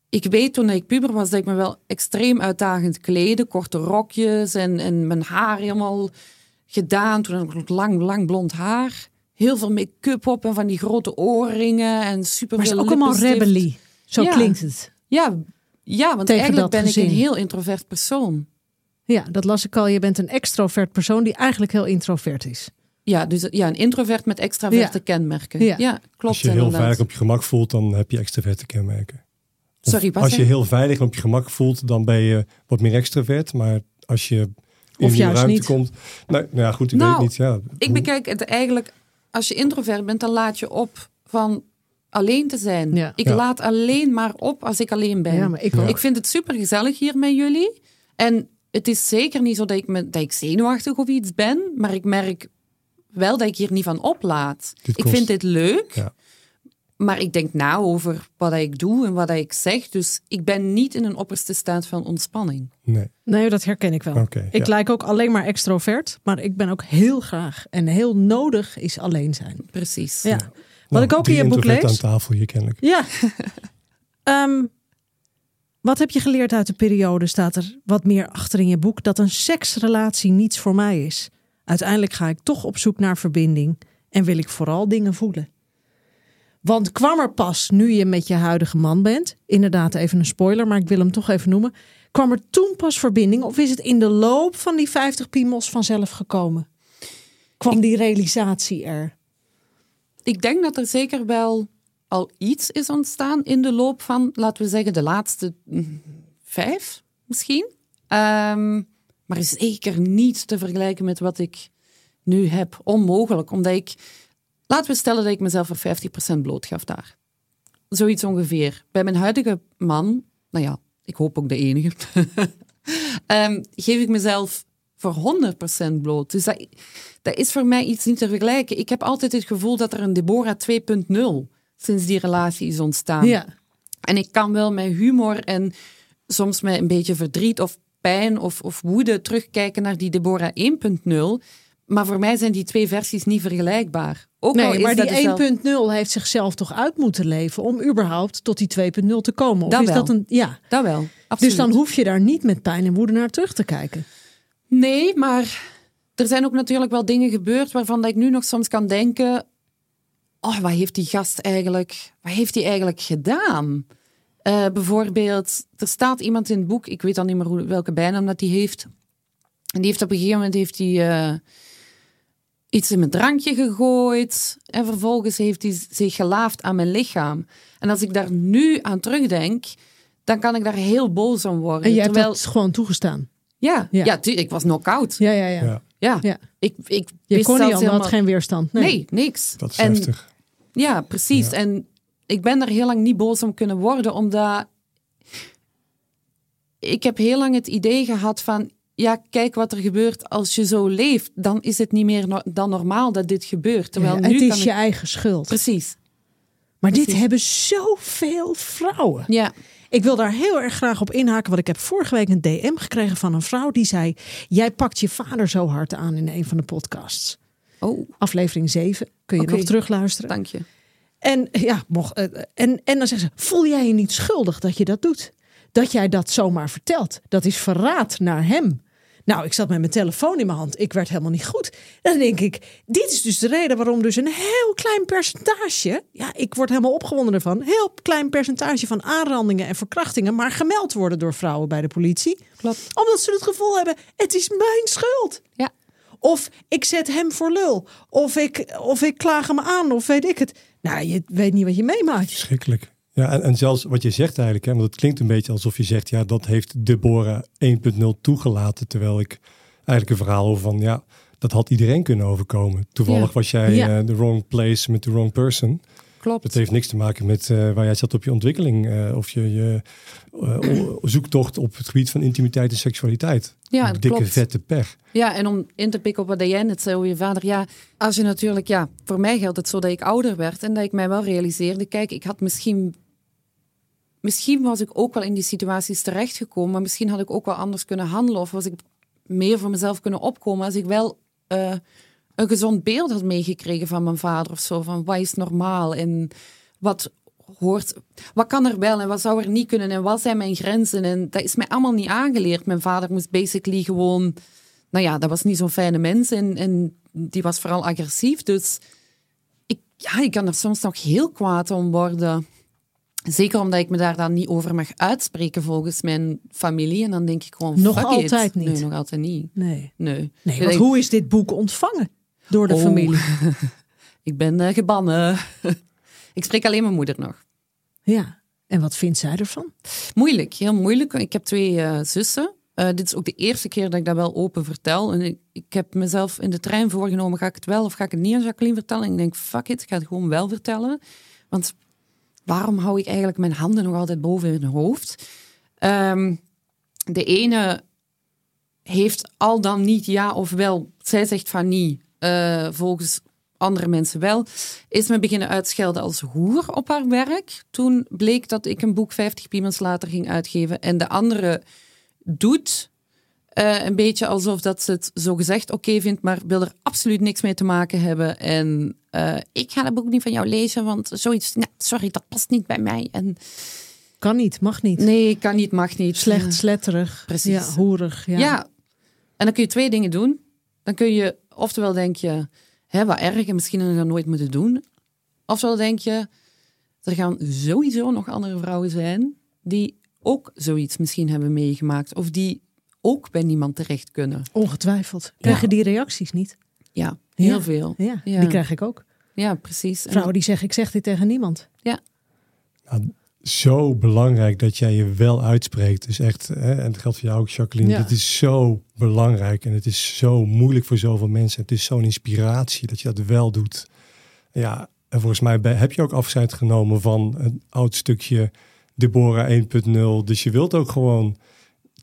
ik weet toen ik puber was dat ik me wel extreem uitdagend kleedde. Korte rokjes en, en mijn haar helemaal gedaan. Toen had ik lang, lang blond haar. Heel veel make-up op en van die grote oorringen en super Maar het is ook allemaal rebellie. Zo Ja. klinkt het. Ja, ja want Tegen eigenlijk ben ik een heel introvert persoon. Ja, dat las ik al. Je bent een extrovert persoon die eigenlijk heel introvert is. Ja, dus ja, een introvert met extraverte Ja. kenmerken. Ja. Ja, klopt Als je heel inderdaad. veilig op je gemak voelt, dan heb je extraverte kenmerken. Of Sorry, wat Als je je? heel veilig en op je gemak voelt, dan ben je wat meer extravert. Maar als je in Of juist ruimte niet. komt... Nee, nou ja, goed, ik Nou, weet het niet. Ja, Ik bekijk het eigenlijk, als je introvert bent, dan laat je op van alleen te zijn. Ja. Ik Ja. laat alleen maar op als ik alleen ben. Ja, maar. Ik vind het super gezellig hier met jullie. En het is zeker niet zo dat ik, me, dat ik zenuwachtig of iets ben, maar ik merk wel dat ik hier niet van oplaat. Dit ik kost- vind dit leuk, Ja. Maar ik denk na over wat ik doe en wat ik zeg. Dus ik ben niet in een opperste staat van ontspanning. Nee. Nee, dat herken ik wel. Ik ja. lijk ook alleen maar extrovert, maar ik ben ook heel graag en heel nodig is alleen zijn. Precies. Ja. Wat Nou, ik ook in je boek lees. aan tafel hier kennelijk. Ja. Ehm, wat heb je geleerd uit de periode? Staat er wat meer achter in je boek dat een seksrelatie niets voor mij is. Uiteindelijk ga ik toch op zoek naar verbinding en wil ik vooral dingen voelen. Want kwam er pas nu je met je huidige man bent, inderdaad even een spoiler, maar ik wil hem toch even noemen. Kwam er toen pas verbinding of is het in de loop van die 50 piemels vanzelf gekomen? Kwam die realisatie er? Ik denk dat er zeker wel al iets is ontstaan in de loop van, laten we zeggen, de laatste mm, vijf misschien. Ehm, maar zeker niet te vergelijken met wat ik nu heb. Onmogelijk, omdat ik, laten we stellen dat ik mezelf voor 50% blootgaf daar. Zoiets ongeveer. Bij mijn huidige man, nou ja, ik hoop ook de enige, ehm, geef ik mezelf voor 100% bloot. Dus dat, dat is voor mij iets niet te vergelijken. Ik heb altijd het gevoel dat er een Deborah 2.0 sinds die relatie is ontstaan. Ja. En ik kan wel met humor en soms met een beetje verdriet of pijn of, of woede terugkijken naar die Deborah 1.0. Maar voor mij zijn die twee versies niet vergelijkbaar. Ook al is maar dat die dezelfde- 1.0 heeft zichzelf toch uit moeten leven om überhaupt tot die 2.0 te komen. Of Dat is wel. dat een ja? Dat wel, Dus absoluut. dan hoef je daar niet met pijn en woede naar terug te kijken. Nee, maar er zijn ook natuurlijk wel dingen gebeurd waarvan dat ik nu nog soms kan denken... Oh, wat heeft die gast eigenlijk, wat heeft hij eigenlijk gedaan? Eh, bijvoorbeeld, er staat iemand in het boek, ik weet al niet meer hoe, welke bijnaam dat hij heeft. En die heeft op een gegeven moment heeft hij, eh, iets in mijn drankje gegooid. En vervolgens heeft hij zich gelaafd aan mijn lichaam. En als ik daar nu aan terugdenk, dan kan ik daar heel boos om worden. En jij hebt Terwijl, dat gewoon toegestaan. ja, Ja. ja. ik was knock-out. Ja, ja, ja. Ja, Ja, Ja. ik, ik Je wist kon niet helemaal... had geen weerstand. Nee. Nee, niks. dat is en, heftig. Ja, precies. Ja. En ik ben er heel lang niet boos om kunnen worden, omdat ik heb heel lang het idee gehad van, ja, kijk wat er gebeurt als je zo leeft. Dan is het niet meer no- dan normaal dat dit gebeurt. Terwijl Ja, nu het is je eigen schuld. Precies. Maar dit hebben zoveel vrouwen. Ja, Ik wil daar heel erg graag op inhaken. Want ik heb vorige week een DM gekregen van een vrouw die zei: Jij pakt je vader zo hard aan in een van de podcasts. oh, Aflevering 7. Kun je Oké. nog terugluisteren. dank je. En, ja, mocht, eh, en, en dan zegt ze: Voel jij je niet schuldig dat je dat doet? Dat jij dat zomaar vertelt. Dat is verraad naar hem. Nou, ik zat met mijn telefoon in mijn hand. Ik werd helemaal niet goed. Dan denk ik, dit is dus de reden waarom dus een heel klein percentage... Ja, ik word helemaal opgewonden ervan. Heel klein percentage van aanrandingen en verkrachtingen... maar gemeld worden door vrouwen bij de politie. Klopt. Omdat ze het gevoel hebben, het is mijn schuld. Ja, Of ik zet hem voor lul. Of ik, of ik klaag hem aan, of weet ik het. Nou, je weet niet wat je meemaakt. Verschrikkelijk. Ja, en, en zelfs wat je zegt eigenlijk, hè, want het klinkt een beetje alsof je zegt, ja, dat heeft Deborah 1.0 toegelaten. Terwijl ik eigenlijk een verhaal over van, ja, dat had iedereen kunnen overkomen. Toevallig Ja. was jij Ja. eh, the wrong place met the wrong person. Klopt. Het heeft niks te maken met eh, waar jij zat op je ontwikkeling eh, of je, je eh, zoektocht op het gebied van intimiteit en seksualiteit. Ja, Een dikke klopt. vette pech. Ja, en om in te pikken op wat jij net zei over je vader. Ja, als je natuurlijk, ja, voor mij geldt het zo dat ik ouder werd en dat ik mij wel realiseerde, kijk, ik had misschien, misschien was ik ook wel in die situaties terechtgekomen, maar misschien had ik ook wel anders kunnen handelen of was ik meer voor mezelf kunnen opkomen als ik wel een gezond beeld had meegekregen van mijn vader of zo, van wat is normaal en wat hoort, wat kan er wel en wat zou er niet kunnen en wat zijn mijn grenzen en dat is mij allemaal niet aangeleerd. Mijn vader moest basically gewoon nou ja, dat was niet zo'n fijne mens en, en die was vooral agressief. Dus ik, ja, ik kan er soms nog heel kwaad om worden. Zeker omdat ik me daar dan niet over mag uitspreken volgens mijn familie. En dan denk ik gewoon, Nog altijd it. niet. Nee, nog altijd niet. Nee. Nee. Want denk, hoe is dit boek ontvangen door de Oh. familie? Ik ben eh, gebannen. ik spreek alleen mijn moeder nog. Ja. En wat vindt zij ervan? Moeilijk, heel moeilijk. Ik heb twee eh, zussen. Eh, dit is ook de eerste keer dat ik dat wel open vertel. En ik, ik heb mezelf in de trein voorgenomen, ga ik het wel of ga ik het niet aan Jacqueline vertellen? En ik denk, fuck it, ik ga het gewoon wel vertellen. Want waarom hou ik eigenlijk mijn handen nog altijd boven mijn hoofd? Ehm, de ene heeft al dan niet ja of wel. Zij zegt van niet, eh, volgens andere mensen wel, is me beginnen uitschelden als hoer op haar werk. Toen bleek dat ik een boek 50 piemels later ging uitgeven. En de andere doet uh, een beetje alsof dat ze het zo gezegd oké vindt, maar wil er absoluut niks mee te maken hebben. En uh, ik ga dat boek niet van jou lezen, want zoiets, nou, sorry, dat past niet bij mij. En kan niet, mag niet. Nee, kan niet, mag niet. Slecht, sletterig. Precies. Ja, hoerig. Ja. ja. En dan kun je twee dingen doen. Dan kun je, oftewel denk je, hè, wat erg en misschien dat nooit moeten doen. Oftewel denk je, er gaan sowieso nog andere vrouwen zijn die ook zoiets misschien hebben meegemaakt. Of die ook bij niemand terecht kunnen. Ongetwijfeld. Krijg je die reacties niet? Ja, heel veel. Ja, die krijg ik ook. Ja, precies. Vrouwen die zeggen, ik zeg dit tegen niemand. Ja. Nou, zo belangrijk dat jij je wel uitspreekt. Dus echt, hè, en het geldt voor jou ook, Jacqueline. Het is zo belangrijk en het is zo moeilijk voor zoveel mensen. Het is zo'n inspiratie dat je dat wel doet. Ja, en volgens mij heb je ook afscheid genomen van een oud stukje Deborah 1.0. Dus je wilt ook gewoon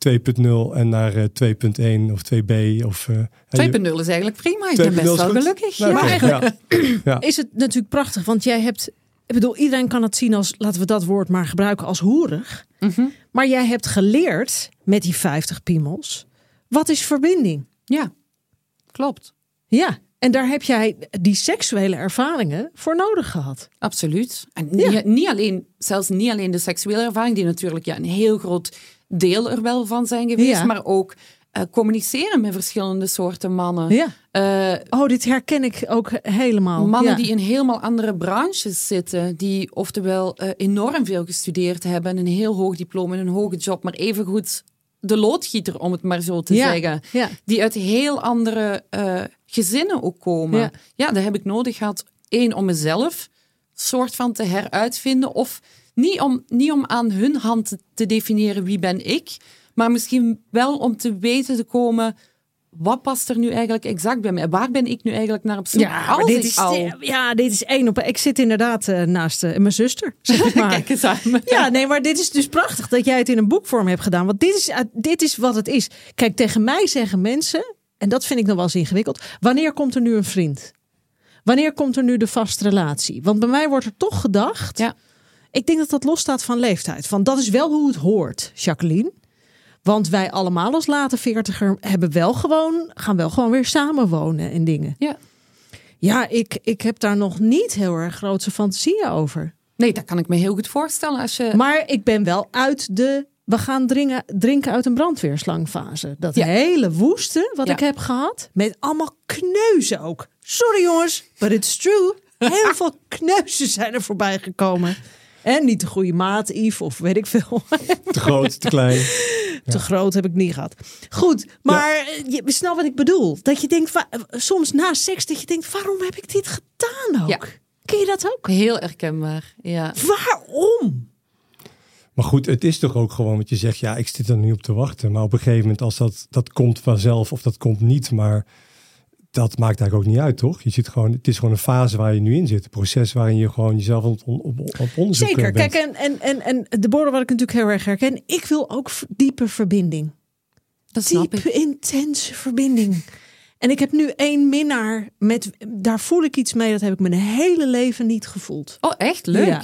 2.0 en naar 2.1 eh, of 2b. Of, uh, 2.0 is eigenlijk prima. Ik ben best wel gelukkig. Nou, maar eigenlijk ja. is het natuurlijk prachtig, want jij hebt ik bedoel, iedereen kan het zien als, laten we dat woord maar gebruiken, als hoerig. Mhm. Maar jij hebt geleerd met die 50 piemels. Wat is verbinding? Ja, klopt. Ja, en daar heb jij die seksuele ervaringen voor nodig gehad. Absoluut. En niet, niet alleen, zelfs niet alleen de seksuele ervaring, die natuurlijk ja, een heel groot deel er wel van zijn geweest, maar ook uh, communiceren met verschillende soorten mannen. Ja. Uh, oh, dit herken ik ook helemaal. Mannen die in helemaal andere branches zitten, die oftewel uh, enorm veel gestudeerd hebben, een heel hoog diploma en een hoge job, maar evengoed de loodgieter, om het maar zo te zeggen. Ja. Die uit heel andere gezinnen ook komen. Ja. dat heb ik nodig gehad. Eén, om mezelf soort van te heruitvinden. Of niet om, niet om aan hun hand te definiëren wie ben ik, maar misschien wel om te weten te komen wat past er nu eigenlijk exact bij mij? Waar ben ik nu eigenlijk naar op zoek? Ja, dit is, ja dit is één op. Ik zit inderdaad uh, naast uh, mijn zuster. Zeg maar. Kijk eens aan. Ja, nee, maar dit is dus prachtig dat jij het in een boekvorm hebt gedaan. Want dit is, uh, dit is wat het is. Kijk, tegen mij zeggen mensen, en dat vind ik nog wel eens ingewikkeld. Wanneer komt er nu een vriend? Wanneer komt er nu de vaste relatie? Want bij mij wordt er toch gedacht. Ja. Ik denk dat dat losstaat van leeftijd. Van dat is wel hoe het hoort, Jacqueline. Want wij allemaal als late veertiger hebben wel gewoon, gaan wel gewoon weer samenwonen en dingen. Ja. Ja, ik, ik heb daar nog niet heel erg grootse fantasieën over. Nee, dat kan ik me heel goed voorstellen. Als je... Maar ik ben wel uit de. We gaan drinken, drinken uit een brandweerslangfase. Dat hele woeste wat ik heb gehad. Met allemaal kneuzen ook. Sorry jongens, but it's true. Heel veel kneuzen zijn er voorbij gekomen. En niet de goede maat, Yves, of weet ik veel. Te groot, te klein. Te groot heb ik niet gehad. Goed, maar ja. je snapt wat ik bedoel. Dat je denkt, soms na seks, dat je denkt, waarom heb ik dit gedaan ook? Ja. Ken je dat ook? Heel herkenbaar, ja. Waarom? Maar goed, het is toch ook gewoon wat je zegt, ja, ik zit er nu op te wachten. Maar op een gegeven moment, als dat, dat komt vanzelf of dat komt niet, maar dat maakt eigenlijk ook niet uit, toch? Je zit gewoon, het is gewoon een fase waar je nu in zit. Een proces waarin je gewoon jezelf op, op, op onderzoek Zeker. Bent. Kijk, en, en, en, en de borden wat ik natuurlijk heel erg herken. Ik wil ook diepe verbinding. Dat snap diepe, intense verbinding. En ik heb nu één minnaar met, daar voel ik iets mee. Dat heb ik mijn hele leven niet gevoeld. Oh, echt? Leuk. Ja.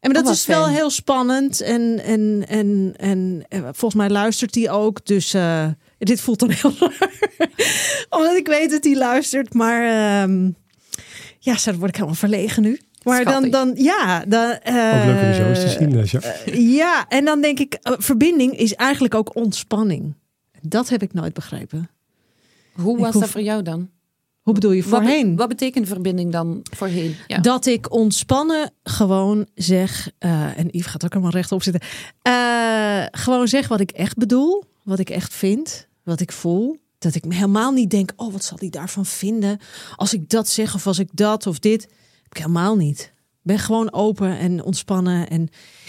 En dat is wel heel spannend. En, en, en, en, en volgens mij luistert hij ook. Dus uh, dit voelt dan heel raar. Omdat ik weet dat hij luistert. Maar um, ja, zo word ik helemaal verlegen nu. Maar dan, dan, ja. Dan, uh, ook leuk om zo eens te zien, uh, ja, en dan denk ik, verbinding is eigenlijk ook ontspanning. Dat heb ik nooit begrepen. Hoe was dat voor jou dan? Hoe bedoel je voorheen? Wat, wat betekent verbinding dan voorheen? Ja. Dat ik ontspannen gewoon zeg, uh, en Yves gaat ook helemaal rechtop zitten. Uh, gewoon zeg wat ik echt bedoel, wat ik echt vind, wat ik voel. Dat ik helemaal niet denk, oh wat zal hij daarvan vinden? Als ik dat zeg of als ik dat of dit. Ik helemaal niet. Ik ben gewoon open en ontspannen. En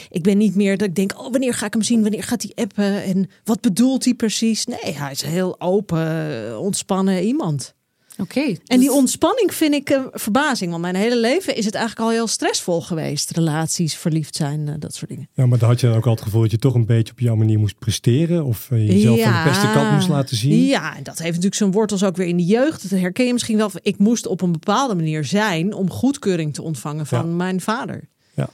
ik ben niet meer dat ik denk, oh wanneer ga ik hem zien? Wanneer gaat hij appen? En wat bedoelt hij precies? Nee, hij is heel open, ontspannen iemand. Oké. En dus- die ontspanning vind ik een verbazing. Want mijn hele leven is het eigenlijk al heel stressvol geweest. Relaties, verliefd zijn, eh, dat soort dingen. Ja, maar dan had je dan ook al het gevoel dat je toch een beetje op jouw manier moest presteren. Of eh, jezelf van de beste kant moest laten zien. Ja, en dat heeft natuurlijk zijn wortels ook weer in de jeugd. Dat herken je misschien wel. Ik moest op een bepaalde manier zijn om goedkeuring te ontvangen van Ja. mijn vader. Ja.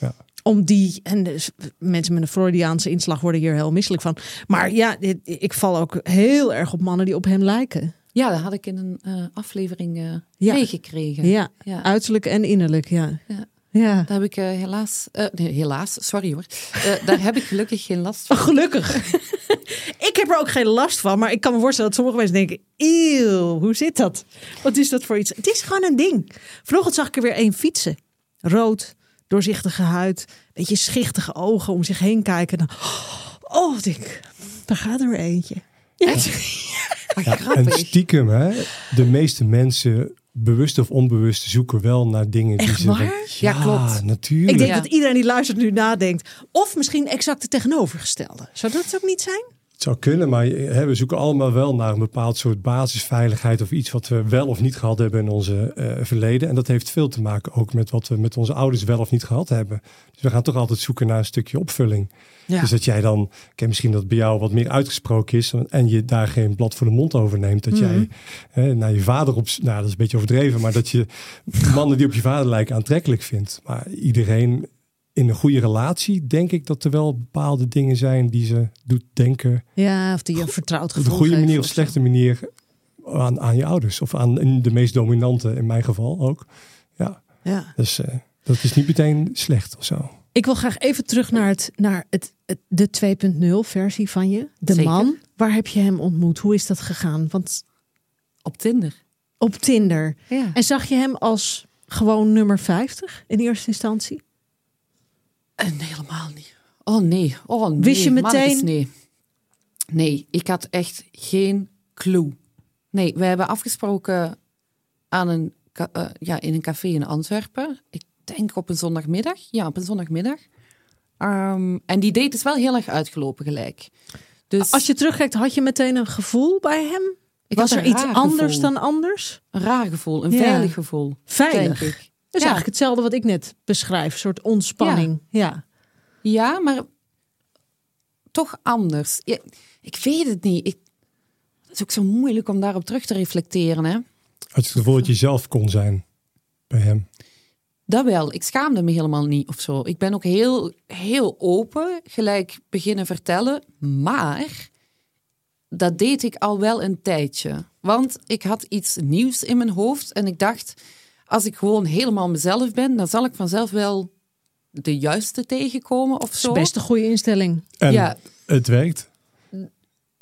Ja. Om die, en dus mensen met een Freudiaanse inslag worden hier heel misselijk van. Maar ja, ik val ook heel erg op mannen die op hem lijken. Ja, dat had ik in een eh, aflevering eh Ja. meegekregen. Ja, Ja. uiterlijk en innerlijk, ja. Ja. Ja. Daar heb ik eh, helaas, nee, helaas, sorry hoor. Daar heb ik gelukkig geen last van. Oh, gelukkig. ik heb er ook geen last van, maar ik kan me voorstellen dat sommige mensen denken: eeuw, hoe zit dat? Wat is dat voor iets? Het is gewoon een ding. Vanochtend zag ik er weer één fietsen. Rood, doorzichtige huid, beetje schichtige ogen om zich heen kijken. Dan, oh, denk daar gaat er weer eentje. En stiekem, hè, de meeste mensen, bewust of onbewust, zoeken wel naar dingen die Echt ze. waar? Ja, klopt. natuurlijk. Ik denk Ja. dat iedereen die luistert nu nadenkt. Of misschien exact het tegenovergestelde. Zou dat ook niet zijn? Het zou kunnen, maar hè, we zoeken allemaal wel naar een bepaald soort basisveiligheid of iets wat we wel of niet gehad hebben in onze eh, verleden. En dat heeft veel te maken ook met wat we met onze ouders wel of niet gehad hebben. Dus we gaan toch altijd zoeken naar een stukje opvulling. Ja. Dus dat jij dan, ik ken misschien dat bij jou wat meer uitgesproken is en je daar geen blad voor de mond over neemt. Dat jij hè, naar je vader op, nou dat is een beetje overdreven, maar dat je mannen die op je vader lijken aantrekkelijk vindt. Maar iedereen in een goede relatie, denk ik dat er wel bepaalde dingen zijn die ze doet denken Ja, of die je vertrouwd op de gevoel goede manier of slechte manier aan, aan je ouders. Of aan de meest dominante in mijn geval ook. Ja, Ja. dus eh, dat is niet meteen slecht of zo. Ik wil graag even terug naar, het, naar het, het, de 2.0 versie van je. De Zeker. man. Waar heb je hem ontmoet? Hoe is dat gegaan? Want Op Tinder. op Tinder. Ja. En zag je hem als gewoon nummer 50 in eerste instantie? En helemaal niet. Oh nee. Oh nee. Wist je meteen- Nee. Nee, ik had echt geen clue. Nee, we hebben afgesproken aan een, eh, ja, in een café in Antwerpen. Ik denk op een zondagmiddag. Ja, op een zondagmiddag. Ehm, en die date is wel heel erg uitgelopen gelijk. Dus Als je terugkijkt, had je meteen een gevoel bij hem? Ik Was er iets anders gevoel. dan anders? een raar gevoel, een Ja. veilig gevoel. Veilig. Denk ik. Dat is Ja. eigenlijk hetzelfde wat ik net beschrijf. Een soort ontspanning. Ja. Ja, maar toch anders. Ja, ik weet het niet. Ik, het is ook zo moeilijk om daarop terug te reflecteren. Hè? Had je het gevoel dat je zelf kon zijn bij hem? Dat wel. Ik schaamde me helemaal niet of zo. Ik ben ook heel, heel open, gelijk beginnen vertellen. Maar dat deed ik al wel een tijdje. Want ik had iets nieuws in mijn hoofd en ik dacht, als ik gewoon helemaal mezelf ben, dan zal ik vanzelf wel de juiste tegenkomen of Dat is zo. best een goede instelling. En Ja. het werkt.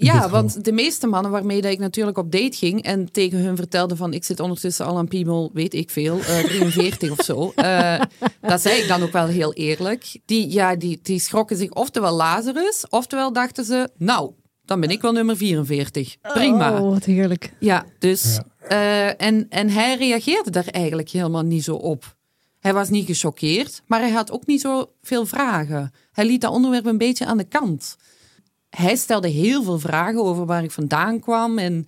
Ja, want de meeste mannen waarmee dat ik natuurlijk op date ging en tegen hun vertelde van ik zit ondertussen al aan piemel, weet ik veel, eh 43 of zo. eh, dat zei ik dan ook wel heel eerlijk. Die, ja, die, die schrokken zich oftewel Lazarus, oftewel dachten ze, nou, dan ben ik wel nummer 44. Prima. Oh, wat heerlijk. Ja, dus. eh, en, en hij reageerde daar eigenlijk helemaal niet zo op. Hij was niet gechoqueerd, maar hij had ook niet zo veel vragen. Hij liet dat onderwerp een beetje aan de kant. Hij stelde heel veel vragen over waar ik vandaan kwam. En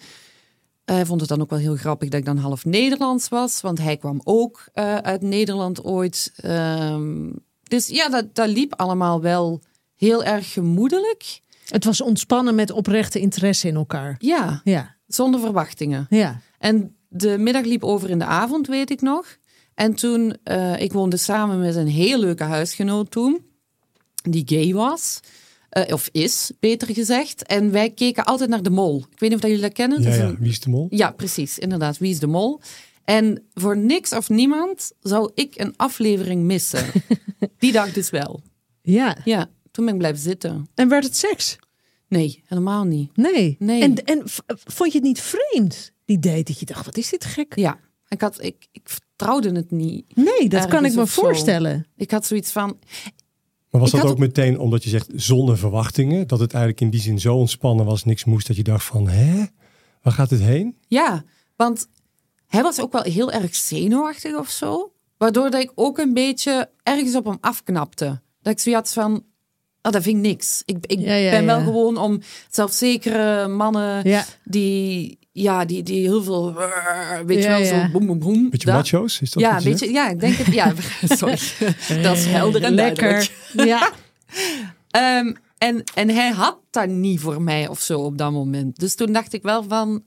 hij vond het dan ook wel heel grappig dat ik dan half Nederlands was. Want hij kwam ook eh, uit Nederland ooit. Ehm, dus ja, dat, dat liep allemaal wel heel erg gemoedelijk. Het was ontspannen met oprechte interesse in elkaar. Ja, Ja, zonder verwachtingen. ja. En de middag liep over in de avond, weet ik nog. En toen, eh, ik woonde samen met een heel leuke huisgenoot toen, die gay was. Eh, of is, beter gezegd. En wij keken altijd naar de mol. Ik weet niet of dat jullie dat kennen. Ja, Dat is ja. een- Wie is de mol? ja, precies. Inderdaad, wie is de mol? En voor niks of niemand zou ik een aflevering missen. die dag dus wel. ja. Ja, toen ben ik blijven zitten. En werd het seks? Nee, helemaal niet. Nee. Nee. En, en vond je het niet vreemd, die date? Dat je dacht, wat is dit gek? Ja, ik, had, ik, ik vertrouwde het niet. Nee, dat kan ik me zo. voorstellen. Ik had zoiets van, Maar was Ik dat ook meteen omdat je zegt zonder verwachtingen? Dat het eigenlijk in die zin zo ontspannen was, niks moest, dat je dacht van, hè? Waar gaat het heen? Ja, want hij was ook wel heel erg zenuwachtig of zo. Waardoor dat ik ook een beetje ergens op hem afknapte. Dat ik zoiets had van, oh, dat vind ik niks. Ik, ik Ja, ja, ben wel ja. gewoon om zelfzekere mannen Ja. die ja, die, die heel veel, weet je Ja, wel, ja. zo boem, boem, boem. Beetje Dat- macho's, is dat Ja, wat je weet zegt? je, ja, ik denk het. Ja, sorry. dat is helder en Lekker. duidelijk. Ja. Ehm, en, en hij had dat niet voor mij of zo op dat moment. Dus toen dacht ik wel van,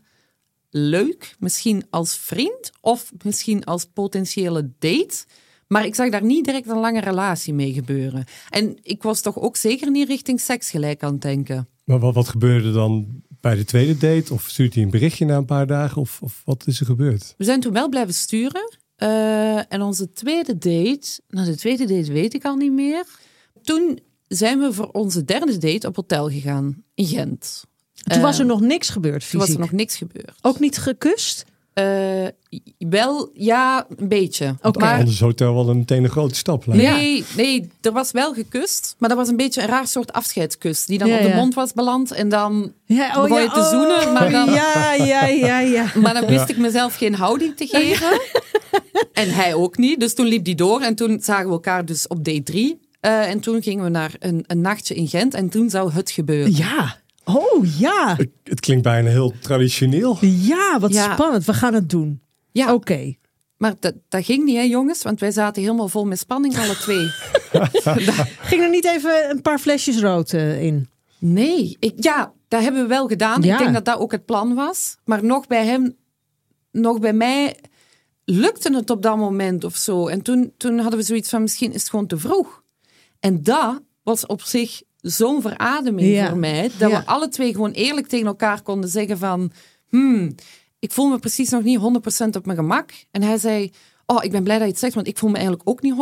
leuk, misschien als vriend of misschien als potentiële date. Maar ik zag daar niet direct een lange relatie mee gebeuren. En ik was toch ook zeker niet richting seks gelijk aan het denken. Maar wat, wat gebeurde dan bij de tweede date? Of stuurt hij een berichtje na een paar dagen? Of, of wat is er gebeurd? We zijn toen wel blijven sturen. Eh, en onze tweede date, nou de tweede date weet ik al niet meer. Toen zijn we voor onze derde date op hotel gegaan in Gent. Toen was er nog niks gebeurd Toen fysiek. was er nog niks gebeurd. Ook niet gekust? Eh, wel, ja, een beetje. Oké. Maar Anders is hotel wel een, meteen een grote stap. lijkt nee, nee, er was wel gekust. Maar dat was een beetje een raar soort afscheidskus. Die dan Ja, op de ja. mond was beland. En dan, Ja, Begon je te zoenen, maar dan- Ja, ja, ja, ja. maar dan wist ik mezelf geen houding te geven. en hij ook niet. Dus toen liep die door. En toen zagen we elkaar dus op date 3. en toen gingen we naar een, een nachtje in Gent. En toen zou het gebeuren. Ja. Oh, ja. Het, het klinkt bijna heel traditioneel. Ja, wat Ja. spannend. We gaan het doen. Ja, Oké. maar dat, dat ging niet, hè, jongens? Want wij zaten helemaal vol met spanning, alle twee. Ging er niet even een paar flesjes rood eh, in? Nee, ik, ja, dat hebben we wel gedaan. Ja. Ik denk dat dat ook het plan was. Maar nog bij hem, nog bij mij lukte het op dat moment of zo. En toen, toen hadden we zoiets van, misschien is het gewoon te vroeg. En dat was op zich zo'n verademing Ja. voor mij. Dat Ja. we alle twee gewoon eerlijk tegen elkaar konden zeggen van... Hmm, ik voel me precies nog niet 100% op mijn gemak. En hij zei, oh, ik ben blij dat je het zegt, want ik voel me eigenlijk ook niet 100%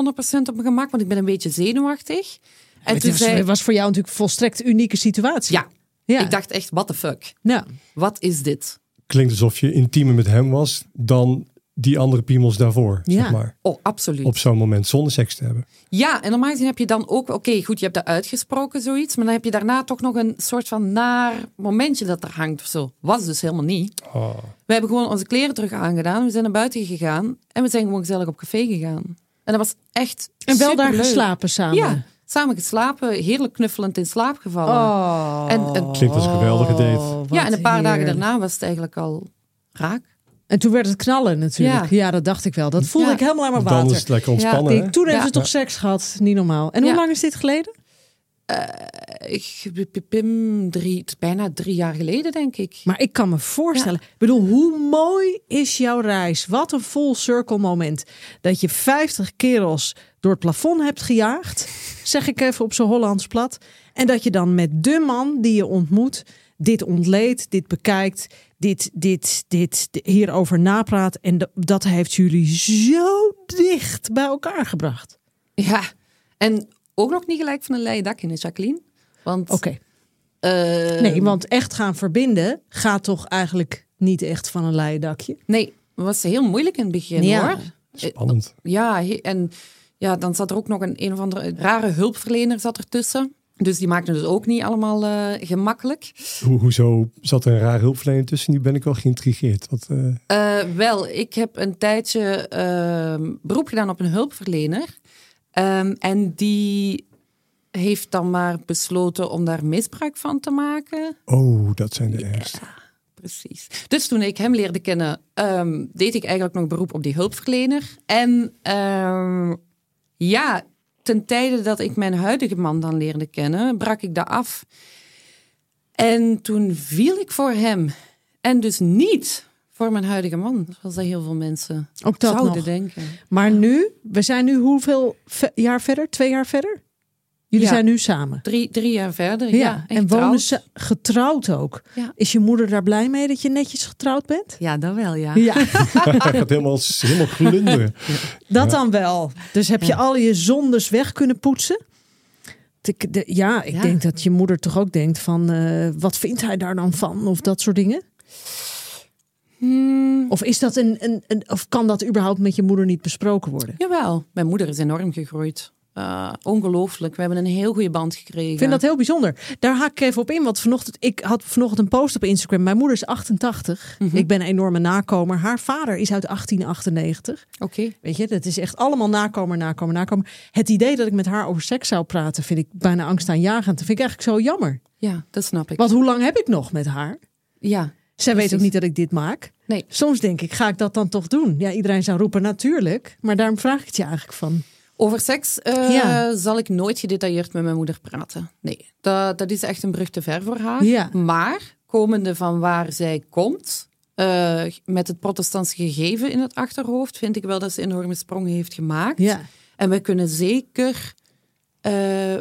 op mijn gemak, want ik ben een beetje zenuwachtig. En Het toen was, zei het was voor jou natuurlijk een volstrekt unieke situatie. ja, ja. ik dacht echt, what the fuck? Ja. Wat is dit? Klinkt alsof je intiemer met hem was dan die andere piemels daarvoor. Ja. Zeg maar. Oh, absoluut. Op zo'n moment zonder seks te hebben. Ja, en normaal gezien heb je dan ook... Oké, goed, je hebt dat uitgesproken, zoiets. Maar dan heb je daarna toch nog een soort van naar momentje dat er hangt of zo. Was dus helemaal niet. Oh. We hebben gewoon onze kleren terug aangedaan. We zijn naar buiten gegaan. En we zijn gewoon gezellig op café gegaan. En dat was echt En wel daar geslapen samen. Ja, samen geslapen. Heerlijk knuffelend in slaap gevallen. Oh. En- en- Klinkt als een geweldige date. wat ja, en een paar dagen daarna was het eigenlijk al raak. En toen werd het knallen natuurlijk. Ja, Ja. dat dacht ik wel. Dat voelde Ja. ik helemaal aan mijn Dan water. is het lekker Ja, ontspannen. Toen hebben ze toch seks gehad. Niet normaal. En hoe Ja. lang is dit geleden? Ik, pim, drie, bijna drie jaar geleden, denk ik. Maar ik kan me voorstellen. Ik bedoel, hoe mooi is jouw reis? Wat een full circle moment. Dat je 50 kerels door het plafond hebt gejaagd. Zeg ik even op zo'n Hollands plat. En dat je dan met de man die je ontmoet. Dit ontleedt, dit bekijkt. Dit, dit, dit, hierover napraat. En dat- heeft jullie zo dicht bij elkaar gebracht. Ja, en ook nog niet gelijk van een leien dak in, hè, Jacqueline. Want Oké. eh, Nee, want echt gaan verbinden gaat toch eigenlijk niet echt van een leien dakje. nee, het was heel moeilijk in het begin Ja. hoor. Spannend. Ja, en ja, dan zat er ook nog een, een of andere rare hulpverlener zat ertussen. Dus die maakte dus ook niet allemaal eh, gemakkelijk. Ho- hoezo zat er een raar hulpverlener tussen? Nu ben ik wel geïntrigeerd. Wat, eh, Eh, wel, ik heb een tijdje ehm, beroep gedaan op een hulpverlener. Ehm, en die heeft dan maar besloten om daar misbruik van te maken. oh, dat zijn de ergste. Precies. Dus toen ik hem leerde kennen, ehm, deed ik eigenlijk nog beroep op die hulpverlener. En ja, ten tijde dat ik mijn huidige man dan leerde kennen, brak ik dat af. En toen viel ik voor hem. En dus niet voor mijn huidige man, zoals heel veel mensen Ook dat zouden nog. denken. Maar nu, we zijn nu hoeveel ve- jaar verder? Twee jaar verder? Jullie Ja. zijn nu samen. Drie, drie jaar verder, Ja, ja. en wonen getrouwd. ze getrouwd ook. Ja. Is je moeder daar blij mee dat je netjes getrouwd bent? Ja, dat wel, ja. Ja, Hij gaat helemaal, helemaal glunderen. dat dan wel. Dus heb je al je zondes weg kunnen poetsen? De- ja, ik Ja. denk dat je moeder toch ook denkt van... eh, wat vindt hij daar dan van? Of dat soort dingen? Hmm, Of, is dat een, een, een, of kan dat überhaupt met je moeder niet besproken worden? jawel, mijn moeder is enorm gegroeid. Eh, ongelooflijk. We hebben een heel goede band gekregen. Ik vind dat heel bijzonder. Daar haak ik even op in. Want vanochtend, ik had vanochtend een post op Instagram. Mijn moeder is 88. Mhm. Ik ben een enorme nakomer. Haar vader is uit 1898. Oké. Weet je, dat is echt allemaal nakomer, nakomer, nakomer. Het idee dat ik met haar over seks zou praten, vind ik bijna angstaanjagend. Dat vind ik eigenlijk zo jammer. Ja, dat snap ik. Want hoe lang heb ik nog met haar? Ja, Zij weet ook niet dat ik dit maak. Nee. Soms denk ik, ga ik dat dan toch doen? Ja, iedereen zou roepen natuurlijk. Maar daarom vraag ik het je eigenlijk van. Over seks eh, Ja. zal ik nooit gedetailleerd met mijn moeder praten. Nee, dat, dat is echt een brug te ver voor haar. Ja. Maar, komende van waar zij komt, eh, met het protestantse gegeven in het achterhoofd, vind ik wel dat ze enorme sprongen heeft gemaakt. Ja, En we kunnen zeker eh,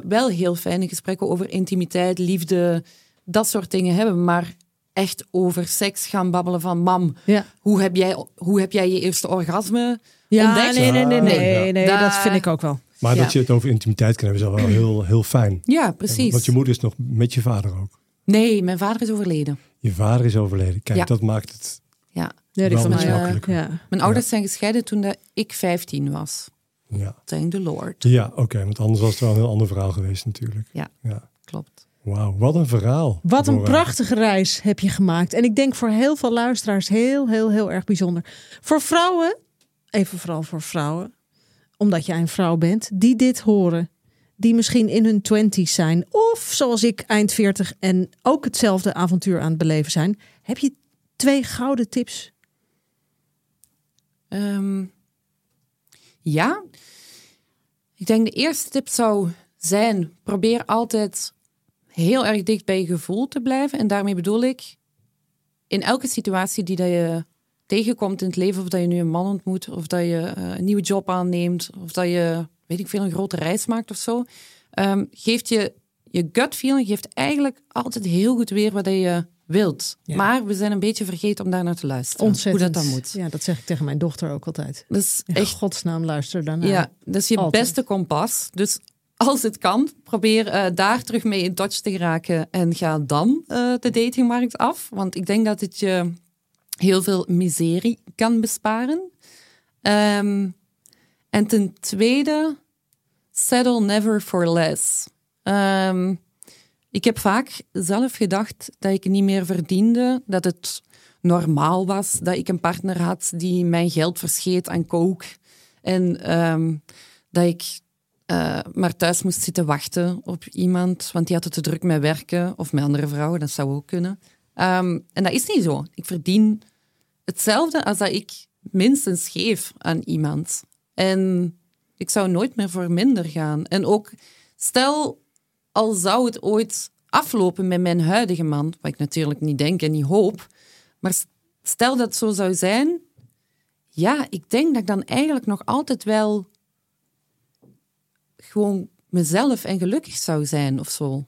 wel heel fijne gesprekken over intimiteit, liefde, dat soort dingen hebben. Maar echt over seks gaan babbelen van mam, ja. hoe heb jij, hoe heb jij je eerste orgasme Ja, ontdekt? nee, nee, nee, nee, nee, nee, dat vind ik ook wel. Maar Ja. dat je het over intimiteit kan hebben is wel heel, heel fijn. Ja, precies. Want je moeder is nog met je vader ook. Nee, mijn vader is overleden. Je vader is overleden. Kijk, Ja. dat maakt het Ja. Ja, die wel iets makkelijker. ja. Mijn ouders zijn gescheiden toen dat ik 15 was. Ja, Thank the Lord. ja oké. want anders was het wel een heel ander verhaal geweest natuurlijk. Ja. ja. Klopt. Wauw, wat een verhaal. Wat een prachtige reis heb je gemaakt. En ik denk voor heel veel luisteraars heel, heel, heel erg bijzonder. Voor vrouwen, even vooral voor vrouwen, omdat jij een vrouw bent, die dit horen. Die misschien in hun twenties zijn. Of zoals ik, eind 40 en ook hetzelfde avontuur aan het beleven zijn. Heb je twee gouden tips? Ehm, ja. Ik denk de eerste tip zou zijn: probeer altijd heel erg dicht bij je gevoel te blijven. En daarmee bedoel ik, in elke situatie die dat je tegenkomt in het leven, of dat je nu een man ontmoet, of dat je eh, een nieuwe job aanneemt, of dat je, weet ik veel, een grote reis maakt of zo, ehm, geeft je je gut feeling geeft eigenlijk altijd heel goed weer wat je wilt. Ja. Maar we zijn een beetje vergeten om daar naar te luisteren. Ontzettend. Hoe dat dan moet. Ja, dat zeg ik tegen mijn dochter ook altijd. Dus In echt godsnaam luister daarna. ja, dat is je Altijd. beste kompas. Dus als het kan, probeer eh, daar terug mee in touch te geraken en ga dan eh, de datingmarkt af. Want ik denk dat het je heel veel miserie kan besparen. Ehm, en ten tweede, settle never for less. Ehm, ik heb vaak zelf gedacht dat ik niet meer verdiende, dat het normaal was dat ik een partner had die mijn geld verscheet aan coke. En ehm, dat ik eh, maar thuis moest zitten wachten op iemand, want die had het te druk met werken of met andere vrouwen, dat zou ook kunnen. Ehm, en dat is niet zo. Ik verdien hetzelfde als dat ik minstens geef aan iemand. En ik zou nooit meer voor minder gaan. En ook, stel, al zou het ooit aflopen met mijn huidige man, wat ik natuurlijk niet denk en niet hoop, maar stel dat het zo zou zijn, ja, ik denk dat ik dan eigenlijk nog altijd wel gewoon mezelf en gelukkig zou zijn of zo. Snap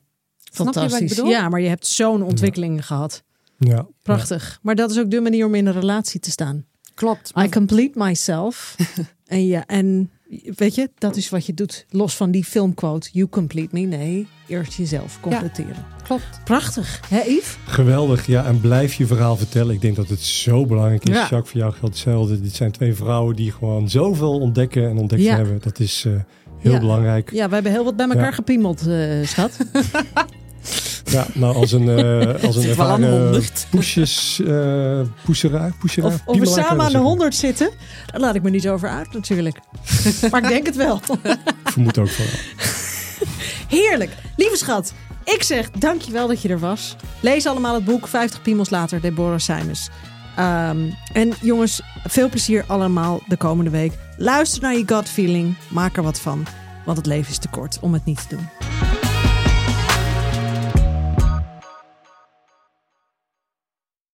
je wat ik Fantastisch. bedoel? Ja, maar je hebt zo'n ontwikkeling gehad. Ja. Prachtig. Maar dat is ook de manier om in een relatie te staan. Klopt. I complete myself. en ja, en weet je, dat is wat je doet. Los van die filmquote, you complete me. Nee, eerst jezelf completeren. Klopt. Prachtig, hè Yves? Geweldig, ja. En blijf je verhaal vertellen. Ik denk dat het zo belangrijk is. Ja. Jacques, voor jou geldt hetzelfde. Dit zijn twee vrouwen die gewoon zoveel ontdekken en ontdekt Ja. hebben. Dat is eh, heel Ja. belangrijk. Ja, we hebben heel wat bij elkaar gepiemeld, eh, schat. Ja, nou als een, eh als een ervaren 100. poesjes, poeseraar, poeseraar. Of, of we samen aan de kan ik 100 zitten, daar laat ik me niet over uit natuurlijk. maar ik denk het wel. vermoed ook van wel. Heerlijk. Lieve schat, ik zeg dankjewel dat je er was. Lees allemaal het boek 50 piemels later, Deborah Simons. Ehm, en jongens, veel plezier allemaal de komende week. Luister naar je gut feeling, maak er wat van. Want het leven is te kort om het niet te doen.